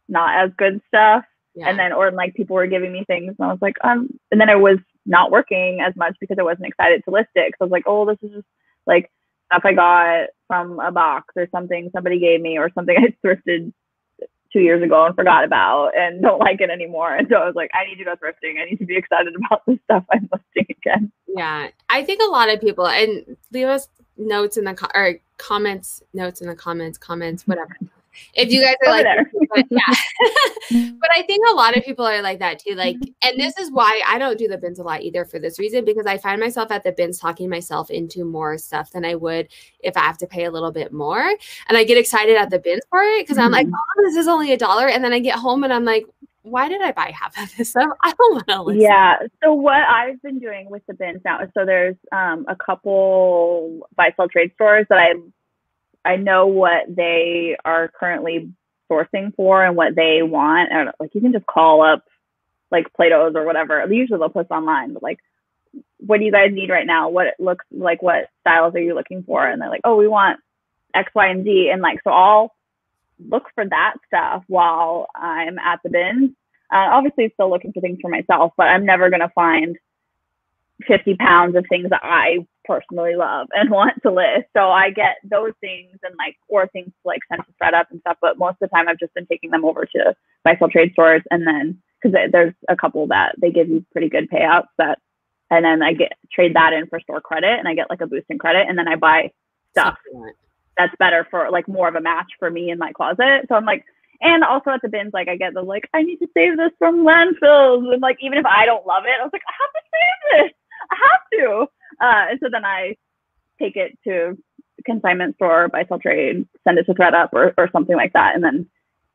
not as good stuff. Yeah. And then, or like people were giving me things, and I was like, um, and then I was not working as much because I wasn't excited to list it because I was like, oh, this is just like stuff I got from a box or something somebody gave me or something I thrifted two years ago and forgot about and don't like it anymore. And so I was like, I need to go thrifting. I need to be excited about the stuff I'm listing again. Yeah. I think a lot of people, and leave us notes in the co- or comments, notes in the comments, comments, whatever. if you guys are like. But, yeah. but I think a lot of people are like that too. Like, and this is why I don't do the bins a lot either for this reason, because I find myself at the bins talking myself into more stuff than I would if I have to pay a little bit more. And I get excited at the bins for it because mm-hmm. I'm like, oh, this is only a dollar. And then I get home and I'm like, why did I buy half of this stuff? I don't want to listen. Yeah. So what I've been doing with the bins now is so there's um, a couple buy sell trade stores that I I know what they are currently sourcing for and what they want. And like you can just call up like Plato's or whatever. Usually they'll post online, but like, what do you guys need right now? What it looks like? What styles are you looking for? And they're like, oh, we want X, Y, and Z. And like, so I'll look for that stuff while I'm at the bins. Uh, obviously, still looking for things for myself, but I'm never gonna find 50 pounds of things that I personally love and want to list. So I get those things and like, or things to like sent to ThredUp and stuff. But most of the time, I've just been taking them over to sell trade stores. And then, because there's a couple that they give you pretty good payouts that, and then I get trade that in for store credit and I get like a boost in credit. And then I buy stuff that's better for like more of a match for me in my closet. So I'm like, and also at the bins, like I get the like, I need to save this from landfills. And like, even if I don't love it, I was like, I have to save this. I have to. Uh, and so then I take it to consignment store, buy sell trade, send it to ThredUp or, or something like that, and then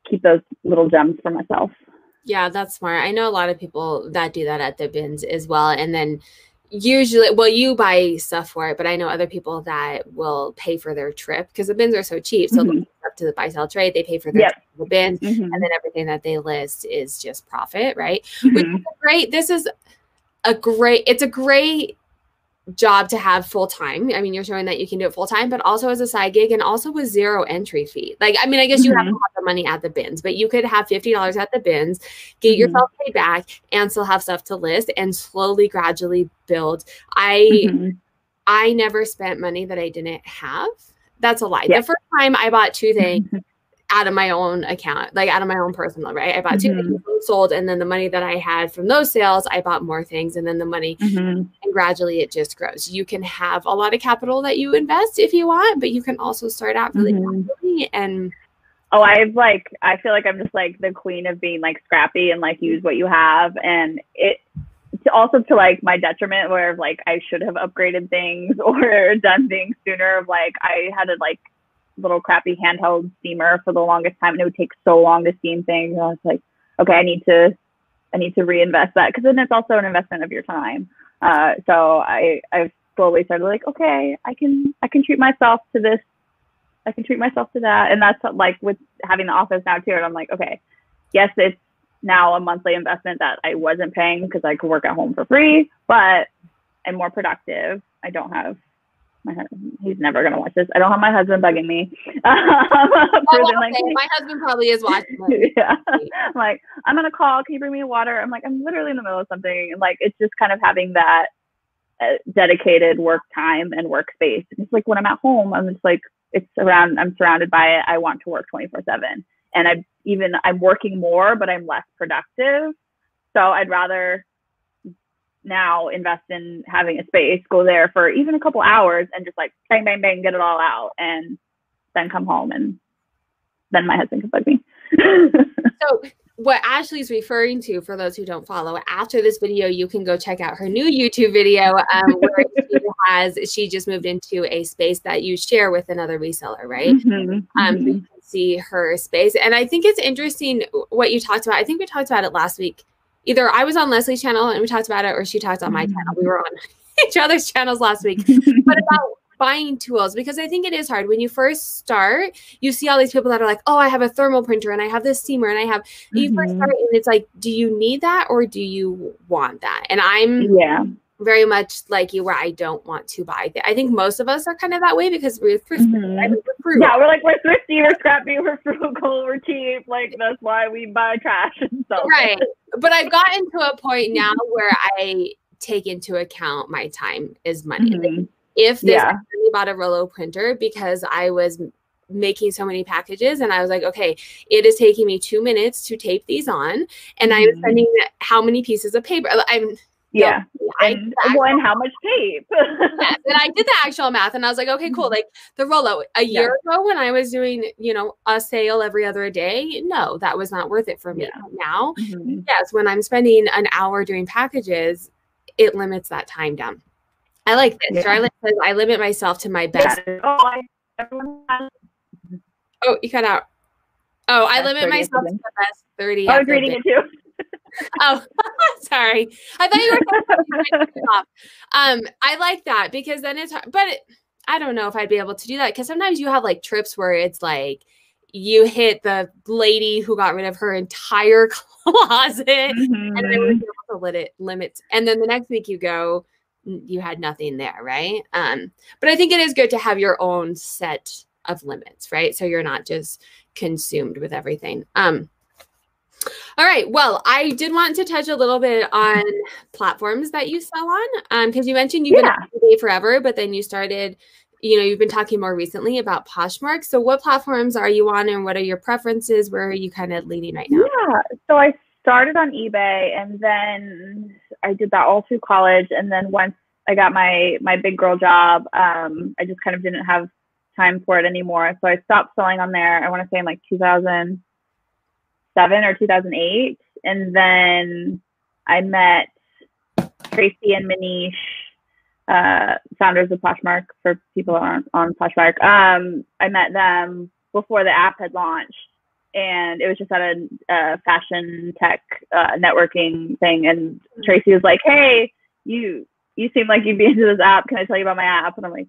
keep those little gems for myself. Yeah, that's smart. I know a lot of people that do that at the bins as well. And then usually, well, you buy stuff for it, but I know other people that will pay for their trip because the bins are so cheap. So mm-hmm. up to the buy sell trade, they pay for their yep. the bins, mm-hmm. and then everything that they list is just profit, right? Mm-hmm. Which is great. This is a great it's a great job to have full time. I mean, you're showing that you can do it full time, but also as a side gig and also with zero entry fee. Like, I mean, I guess you mm-hmm. have to have the money at the bins, but you could have $50 at the bins, get mm-hmm. yourself paid back, and still have stuff to list and slowly, gradually build. I mm-hmm. I never spent money that I didn't have. That's a lie. Yeah. The first time I bought two things, out of my own account, like out of my own personal, right? I bought 2 mm-hmm. things sold, and then the money that I had from those sales, I bought more things, and then the money, mm-hmm. and gradually it just grows. You can have a lot of capital that you invest if you want, but you can also start out really mm-hmm. and. Oh, I've like I feel like I'm just like the queen of being like scrappy and like use what you have, and it also to like my detriment where like I should have upgraded things or done things sooner. Of like I had to like little crappy handheld steamer for the longest time and it would take so long to steam things. And I was like, okay, I need to, I need to reinvest that because then it's also an investment of your time. Uh, so I, I've slowly started like, okay, I can, I can treat myself to this. I can treat myself to that. And that's like with having the office now too. And I'm like, okay, yes, it's now a monthly investment that I wasn't paying because I could work at home for free, but I'm more productive. I don't have my he's never gonna watch this. I don't have my husband bugging me. oh, like, my husband probably is watching. yeah, I'm like I'm gonna call. Can you bring me water? I'm like I'm literally in the middle of something. And like it's just kind of having that uh, dedicated work time and workspace. It's like when I'm at home, I'm just like it's around. I'm surrounded by it. I want to work 24 seven, and I even I'm working more, but I'm less productive. So I'd rather now invest in having a space, go there for even a couple hours and just like bang, bang, bang, get it all out and then come home and then my husband can bug me. so what Ashley's referring to, for those who don't follow, after this video, you can go check out her new YouTube video um, where she has she just moved into a space that you share with another reseller, right? Mm-hmm, um, mm-hmm. you can see her space, and I think it's interesting what you talked about. I think we talked about it last week either I was on Leslie's channel and we talked about it, or she talked on my channel. We were on each other's channels last week, but about buying tools because I think it is hard when you first start. You see all these people that are like, "Oh, I have a thermal printer and I have this steamer and I have." Mm-hmm. You first mm-hmm. start and it's like, do you need that or do you want that? And I'm yeah very much like you where I don't want to buy. Th- I think most of us are kind of that way because we're, mm-hmm. We're yeah, we're like we're thrifty, we're scrappy, we're frugal, we're cheap. Like that's why we buy trash and stuff. Right, but I've gotten to a point now where I take into account my time is money. Mm-hmm. Like, if this yeah. I bought a Rollo printer because I was making so many packages and I was like, okay, it is taking me two minutes to tape these on, and mm-hmm. I'm spending how many pieces of paper? I'm Yeah. I And, did well, and how much tape? and I did the actual math, and I was like, okay, cool. Like the Rollo a Yeah. year ago when I was doing, you know, a sale every other day, no, that was not worth it for me. Yeah. Now, Mhm. yes, when I'm spending an hour doing packages, it limits that time down. I like this. Yeah. Charlotte says I limit myself to my best. Oh, I, Oh, you cut out. Oh, I limit 30 myself to the best 30. I was reading it too. Oh, sorry. I thought you were saying something off. Um, I like that because then it's hard, but it, I don't know if I'd be able to do that because sometimes you have like trips where it's like you hit the lady who got rid of her entire closet and they were Mhm. able to limit limit and then the next week you go you had nothing there right um but i think it is good to have your own set of limits right so you're not just consumed with everything um all right well i did want to touch a little bit on platforms that you sell on um because you mentioned you've Yeah. been on eBay forever but then you started you know you've been talking more recently about poshmark so what platforms are you on and what are your preferences where are you kind of leading right now Yeah. So I started on eBay and then I did that all through college. And then once I got my my big girl job, um, I just kind of didn't have time for it anymore. So I stopped selling on there. I want to say in like 2007 or 2008. And then I met Tracy and Manish, uh, founders of Poshmark for people on, on Poshmark. Um, I met them before the app had launched and it was just at a, a fashion tech uh, networking thing. And Tracy was like, "Hey, you you seem like you'd be into this app. Can I tell you about my app?" And I'm like,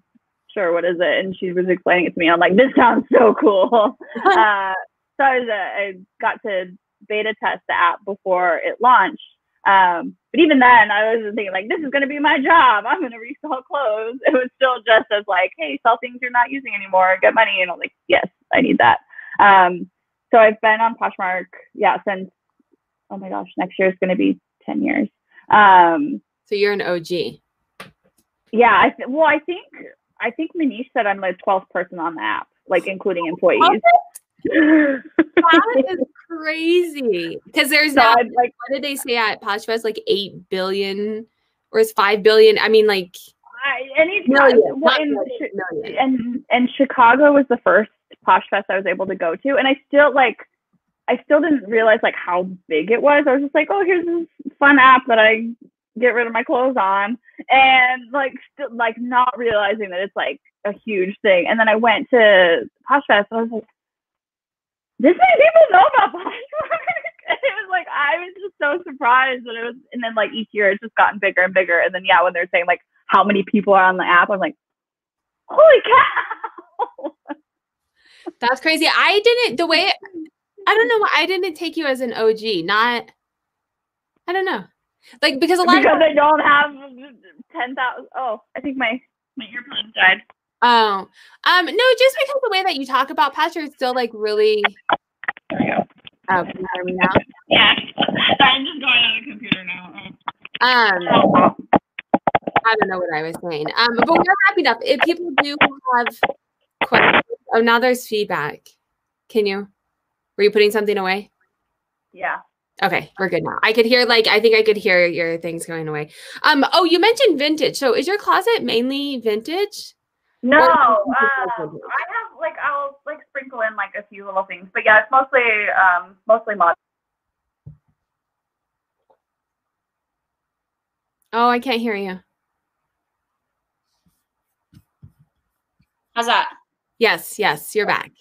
"Sure. What is it?" And she was explaining it to me. I'm like, "This sounds so cool." uh, so I, was, uh, I got to beta test the app before it launched. Um, but even then, I was thinking like, "This is going to be my job. I'm going to resell clothes." It was still just as like, "Hey, sell things you're not using anymore, get money." And I'm like, "Yes, I need that." Um, so I've been on Poshmark, yeah, since oh my gosh, next year is going to be ten years. Um, so you're an og yeah, I th- well, I think I think Manish said I'm the twelfth person on the app, like including employees. That is crazy. Because there's so now, I'd like, what did they say at Poshfest? Like 8 billion or is 5 billion? I mean, like I, anytime, uh, million. well, not in, million. and and Chicago was the first Posh Fest I was able to go to, and I still like, I still didn't realize like how big it was. I was just like, oh, here's this fun app that I get rid of my clothes on, and like, still like not realizing that it's like a huge thing. And then I went to Posh Fest, and I was like, this many people know about Poshmark. And it was like I was just so surprised that it was, and then like each year it's just gotten bigger and bigger. And then yeah, when they're saying like how many people are on the app, I'm like, holy cow! That's crazy. I didn't, the way, I don't know why I didn't take you as an OG, not, I don't know. Like, because a lot because of, I don't have ten thousand. Oh, I think my my earphone died. Oh, um, no, just because the way that you talk about Pastor is still like really, There we go. oh, can you hear me now? Yeah, I'm just going on the computer now. Um, I don't know what I was saying. Um, but we're wrapping up. If people do have questions, oh, now there's feedback. Can you? Were you putting something away? Yeah. Okay, we're good now. I could hear like I think I could hear your things going away. Um, oh, you mentioned vintage. So is your closet mainly vintage? No, Or- um, I have like I'll like sprinkle in like a few little things, but yeah, it's mostly um mostly modern. Oh, I can't hear you. How's that? Yes, yes, you're back.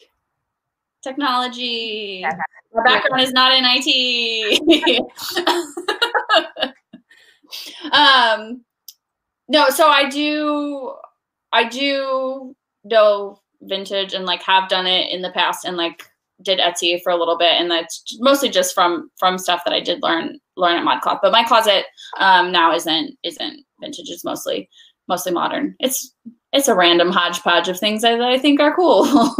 Technology. My background is not in IT. um, no, so I do, I do know vintage and like have done it in the past and like did Etsy for a little bit, and that's mostly just from from stuff that I did learn learn at ModCloth. But my closet um, now isn't isn't vintage; it's mostly mostly modern. It's it's a random hodgepodge of things that I think are cool.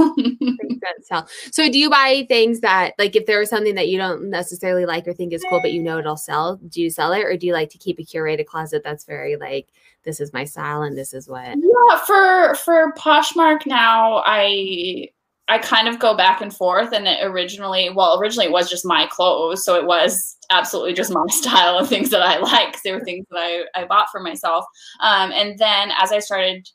So do you buy things that like if there was something that you don't necessarily like or think is cool, but you know it'll sell, do you sell it? Or do you like to keep a curated closet that's very like this is my style and this is what Yeah, for for Poshmark now, I I kind of go back and forth. And it originally, well, originally it was just my clothes. So it was absolutely just my style of things that I like. They were things that I, I bought for myself. Um, and then as I started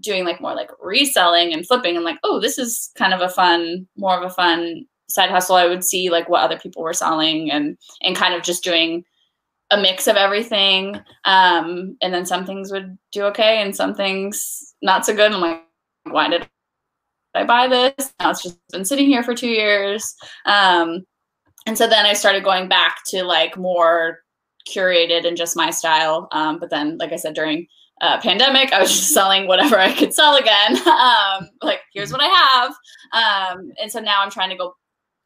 doing like more like reselling and flipping, and like, oh, this is kind of a fun, more of a fun side hustle. I would see like what other people were selling and and kind of just doing a mix of everything. Um, and then some things would do okay and some things not so good. I'm like, why did I buy this? Now it's just been sitting here for two years. Um, and so then I started going back to like more curated and just my style. Um, but then, like I said, during uh, pandemic, I was just selling whatever I could sell again. um, like, here's what I have. Um, and so now I'm trying to go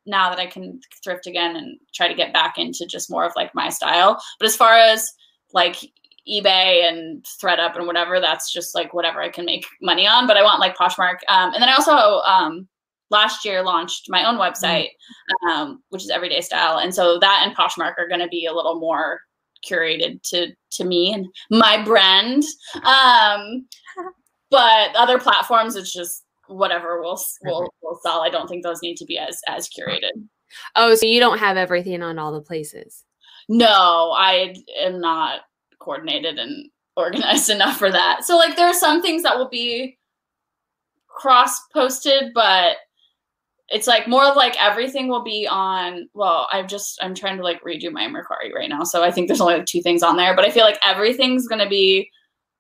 now that I can thrift again and try to get back into just more of like my style. But as far as like eBay and ThredUp and whatever, that's just like whatever I can make money on. But I want like Poshmark. Um, and then I also um, last year launched my own website, um, which is Everydey Style. And so that and Poshmark are going to be a little more curated to to me and my brand. Um, but other platforms, it's just whatever will will will sell. I don't think those need to be as as curated. Oh, so you don't have everything on all the places? No, I am not coordinated and organized enough for that. So like there are some things that will be cross posted, but it's like more of like everything will be on well i'm just i'm trying to like redo my mercari right now so i think there's only like two things on there but i feel like everything's going to be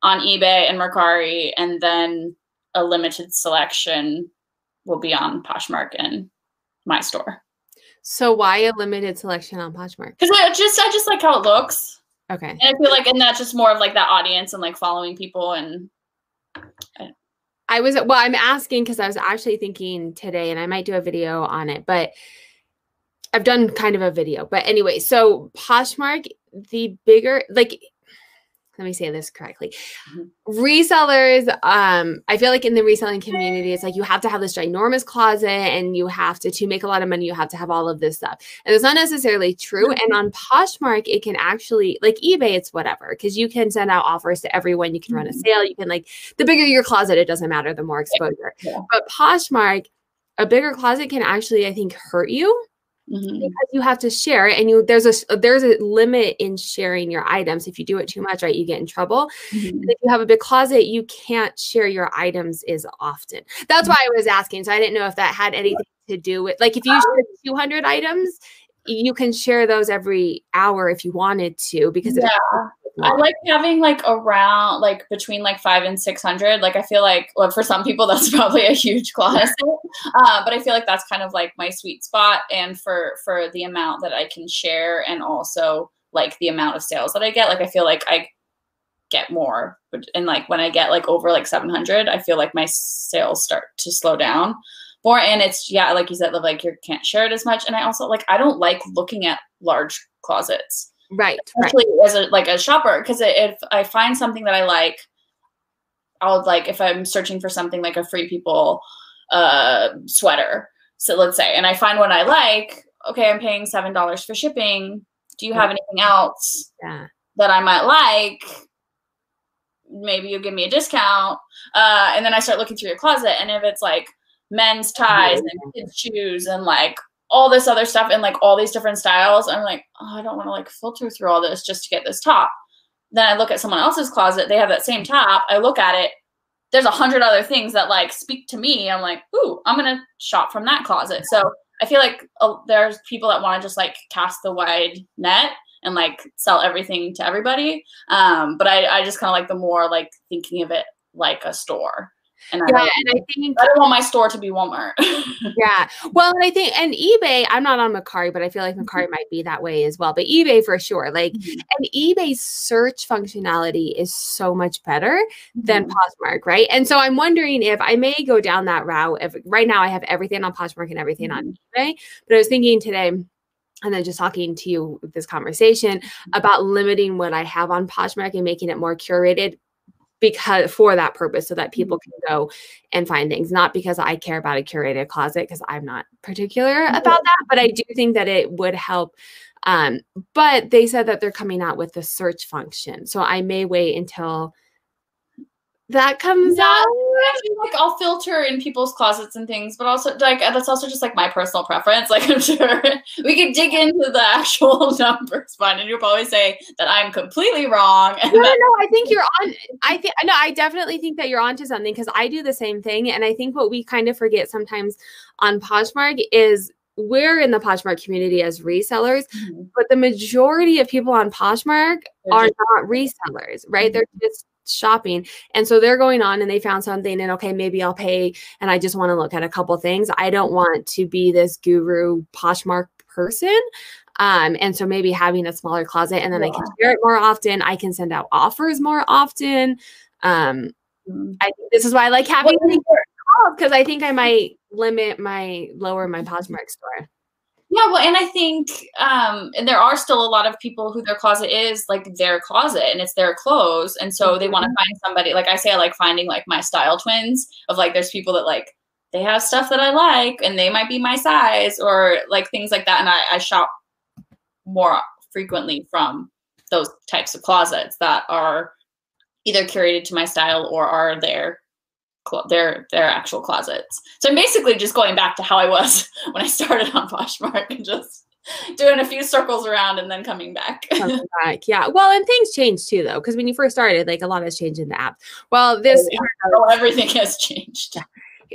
on ebay and mercari and then a limited selection will be on poshmark and my store. So why a limited selection on poshmark? Because i just i just like how it looks. Okay. And i feel like and that's just more of like that audience and like following people and I was well, I'm asking because I was actually thinking today, and I might do a video on it, but I've done kind of a video. But anyway, so Poshmark, the bigger like let me say this correctly. Mm-hmm. Resellers, um, I feel like in the reselling community, it's like you have to have this ginormous closet and you have to, to make a lot of money, you have to have all of this stuff. And it's not necessarily true. And on Poshmark, it can actually, like eBay, it's whatever, because you can send out offers to everyone. You can run a mm-hmm. sale. You can, like, the bigger your closet, it doesn't matter, the more exposure. Yeah. But Poshmark, a bigger closet can actually, I think, hurt you Mm-hmm. because you have to share and you there's a there's a limit in sharing your items if you do it too much right you get in trouble mm-hmm. if you have a big closet you can't share your items as often that's mm-hmm. why i was asking so i didn't know if that had anything to do with like if you share 200 items you can share those every hour if you wanted to because yeah. I like having like around like between like five and six hundred. Like I feel like well, for some people that's probably a huge closet, uh, but I feel like that's kind of like my sweet spot. And for for the amount that I can share, and also like the amount of sales that I get, like I feel like I get more. And like when I get like over like seven hundred, I feel like my sales start to slow down more. And it's yeah, like you said, like you can't share it as much. And I also like I don't like looking at large closets right especially right. as a like a shopper because if i find something that i like i'll like if i'm searching for something like a free people uh sweater so let's say and i find one i like okay i'm paying seven dollars for shipping do you have anything else yeah. that i might like maybe you give me a discount uh and then i start looking through your closet and if it's like men's ties and kids shoes and like all this other stuff in like all these different styles. I'm like, oh, I don't want to like filter through all this just to get this top. Then I look at someone else's closet, they have that same top. I look at it, there's a hundred other things that like speak to me. I'm like, ooh, I'm gonna shop from that closet. So I feel like uh, there's people that want to just like cast the wide net and like sell everything to everybody. Um, but I, I just kind of like the more like thinking of it like a store. And yeah, I, and I think I don't want my store to be Walmart. yeah. Well, and I think and eBay, I'm not on Mercari, but I feel like Mercari mm-hmm. might be that way as well. But eBay for sure. Like mm-hmm. and eBay's search functionality is so much better mm-hmm. than Poshmark, right? And so I'm wondering if I may go down that route. If right now I have everything on Poshmark and everything mm-hmm. on eBay, but I was thinking today and then just talking to you this conversation mm-hmm. about limiting what I have on Poshmark and making it more curated because for that purpose so that people mm-hmm. can go and find things not because i care about a curated closet because i'm not particular about that but i do think that it would help um, but they said that they're coming out with the search function so i may wait until that comes yeah, out I feel like I'll filter in people's closets and things, but also like that's also just like my personal preference. Like I'm sure we could dig into the actual numbers, fine, and you'll probably say that I'm completely wrong. no, no, no, I think you're on. I think no, I definitely think that you're onto something because I do the same thing, and I think what we kind of forget sometimes on Poshmark is we're in the Poshmark community as resellers, mm-hmm. but the majority of people on Poshmark They're are just- not resellers, right? Mm-hmm. They're just shopping. And so they're going on and they found something and okay, maybe I'll pay and I just want to look at a couple things. I don't want to be this guru Poshmark person. Um, and so maybe having a smaller closet and then yeah. I can share it more often. I can send out offers more often. Um, mm-hmm. I this is why I like having because I think I might limit my lower my Poshmark store. Yeah, well, and I think, um, and there are still a lot of people who their closet is like their closet and it's their clothes. And so mm-hmm. they want to find somebody, like I say, I like finding like my style twins of like, there's people that like, they have stuff that I like and they might be my size or like things like that. And I, I shop more frequently from those types of closets that are either curated to my style or are their their their actual closets. So I'm basically just going back to how I was when I started on Poshmark and just doing a few circles around and then coming back. coming back. Yeah. Well, and things change too though, because when you first started, like a lot has changed in the app. Well, this oh, yeah. everything has changed.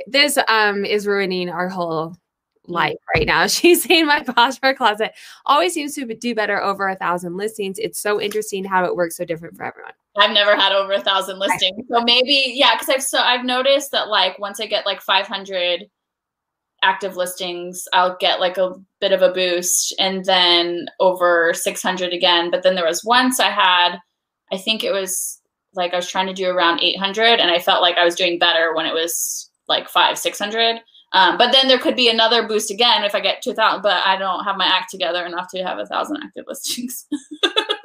This um is ruining our whole life right now. She's saying my Poshmark closet always seems to do better over a thousand listings. It's so interesting how it works so different for everyone. I've never had over a thousand listings. So maybe, yeah, because I've so I've noticed that like once I get like 500 active listings, I'll get like a bit of a boost and then over 600 again. But then there was once I had, I think it was like I was trying to do around 800 and I felt like I was doing better when it was like five, 600. Um, but then there could be another boost again if I get 2000, but I don't have my act together enough to have a thousand active listings.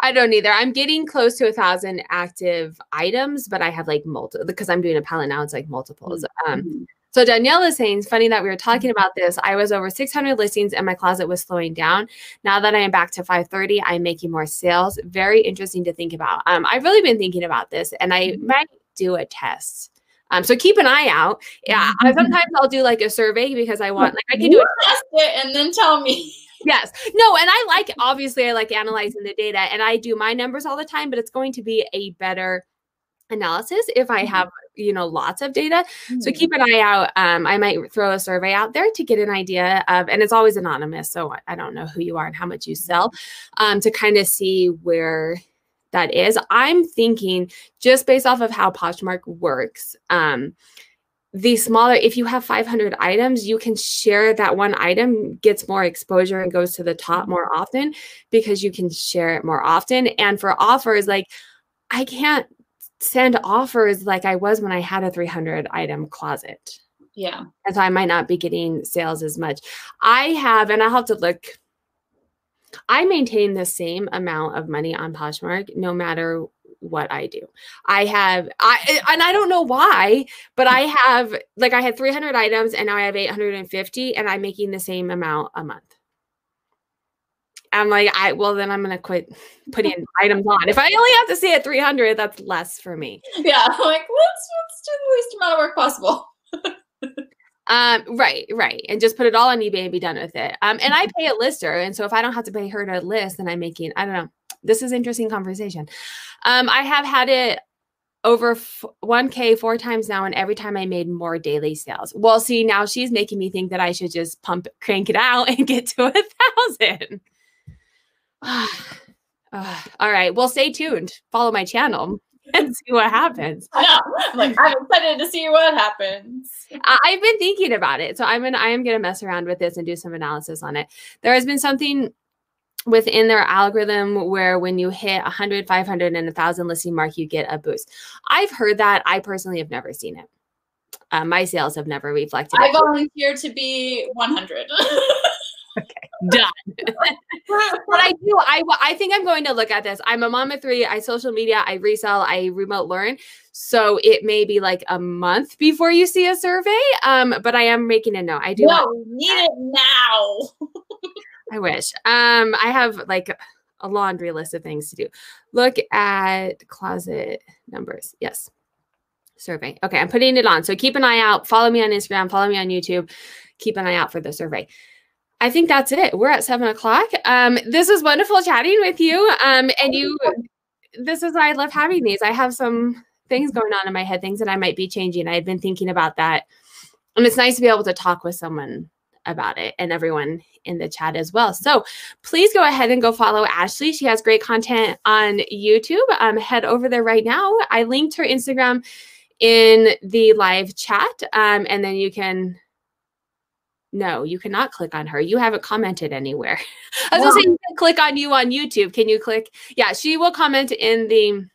I don't either. I'm getting close to a thousand active items, but I have like multiple because I'm doing a palette now. It's like multiples. Um, mm-hmm. so Danielle is saying, it's funny that we were talking about this. I was over 600 listings and my closet was slowing down. Now that I am back to 530, I'm making more sales. Very interesting to think about. Um, I've really been thinking about this and I mm-hmm. might do a test. Um, so keep an eye out. Yeah, mm-hmm. sometimes I'll do like a survey because I want like I can do a test it and then tell me. Yes no and i like obviously i like analyzing the data and i do my numbers all the time but it's going to be a better analysis if i mm-hmm. have you know lots of data mm-hmm. so keep an eye out um, i might throw a survey out there to get an idea of and it's always anonymous so i don't know who you are and how much you sell um, to kind of see where that is i'm thinking just based off of how poshmark works um, the smaller if you have 500 items you can share that one item gets more exposure and goes to the top more often because you can share it more often. And for offers like i can't send offers like i was when i had a 300 item closet. Yeah. And so i might not be getting sales as much. I have and i'll have to look i maintain the same amount of money on poshmark no matter what I do. I have I and I don't know why, but I have like I had 300 items and now I have 850 and I'm making the same amount a month. I'm like, I well then I'm gonna quit putting items on. If I only have to stay at 300, that's less for me. Yeah, I'm like let's let's do the least amount of work possible. um, right, right, and just put it all on eBay and be done with it. Um, and I pay a lister, and so if I don't have to pay her to list, then I'm making I don't know this is interesting conversation. Um, I have had it over 1k four times now and every time i made more daily sales. Well see now she's making me think that i should just pump crank it out and get to a thousand. Uh, all right well stay tuned. Follow my channel and see what happens. I. I'm like i'm excited to see what happens. I've been thinking about it. So i'm gonna i am gonna mess around with this and do some analysis on it. There has been something within their algorithm where when you hit 100 500 and 1000 listing mark you get a boost. I've heard that. I personally have never seen it. Uh, my sales have never reflected i volunteer to be 100 okay done. But i do i i think i'm going to look at this. I'm a mom of three. I social media i resell i remote learn. So it may be like a month before you see a survey um but i am making a note. I do no, need it now I wish. Um, I have like a laundry list of things to do. Look at closet numbers. Yes. survey. Okay, I'm putting it on. So keep an eye out. Follow me on Instagram, follow me on YouTube. Keep an eye out for the survey. I think that's it. We're at seven o'clock. Um, this was wonderful chatting with you. Um, and you, this is why I love having these. I have some things going on in my head, things that I might be changing. I've been thinking about that. And it's nice to be able to talk with someone about it and everyone in the chat as well. So please go ahead and go follow Ashley. She has great content on YouTube. Um, head over there right now. I linked her Instagram in the live chat. Um, and then you can no, you cannot click on her. You haven't commented anywhere. I was gonna say you can click on you on YouTube. Can you click? Yeah, she will comment in the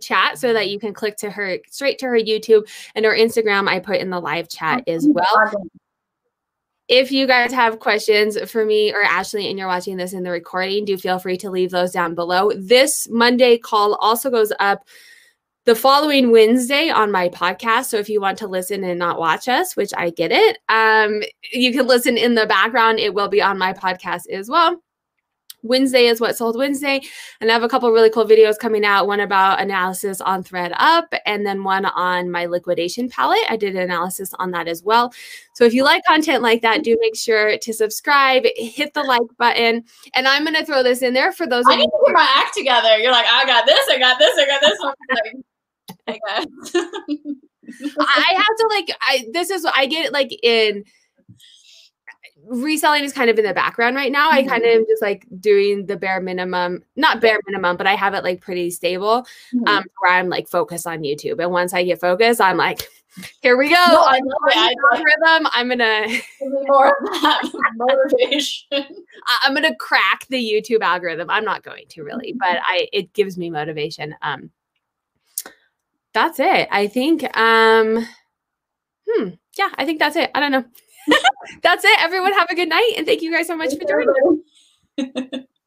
chat so that you can click to her straight to her YouTube and her Instagram. I put in the live chat as well. If you guys have questions for me or Ashley and you're watching this in the recording, do feel free to leave those down below. This Monday call also goes up the following Wednesday on my podcast. So if you want to listen and not watch us, which I get it, um, you can listen in the background. It will be on my podcast as well. Wednesday is what sold Wednesday. And I have a couple really cool videos coming out one about analysis on ThredUp and then one on my liquidation pallet. I did an analysis on that as well. So if you like content like that, do make sure to subscribe, hit the like button. And I'm going to throw this in there for those I need to put my act together. You're like, I got this, I got this, I got this. I have to like I this is what I get it like in reselling is kind of in the background right now. Mm-hmm. I kind of am just like doing the bare minimum, not bare minimum, but I have it like pretty stable. Mm-hmm. Um, where I'm like focused on YouTube. And once I get focused, I'm like, here we go. No, I'm algorithm. I'm gonna more motivation. I'm gonna crack the YouTube algorithm. I'm not going to really, but mm-hmm. I it gives me motivation. Um that's it. I think um hmm, yeah, I think that's it. I don't know. that's it. Everyone have a good night and thank you guys so much for joining.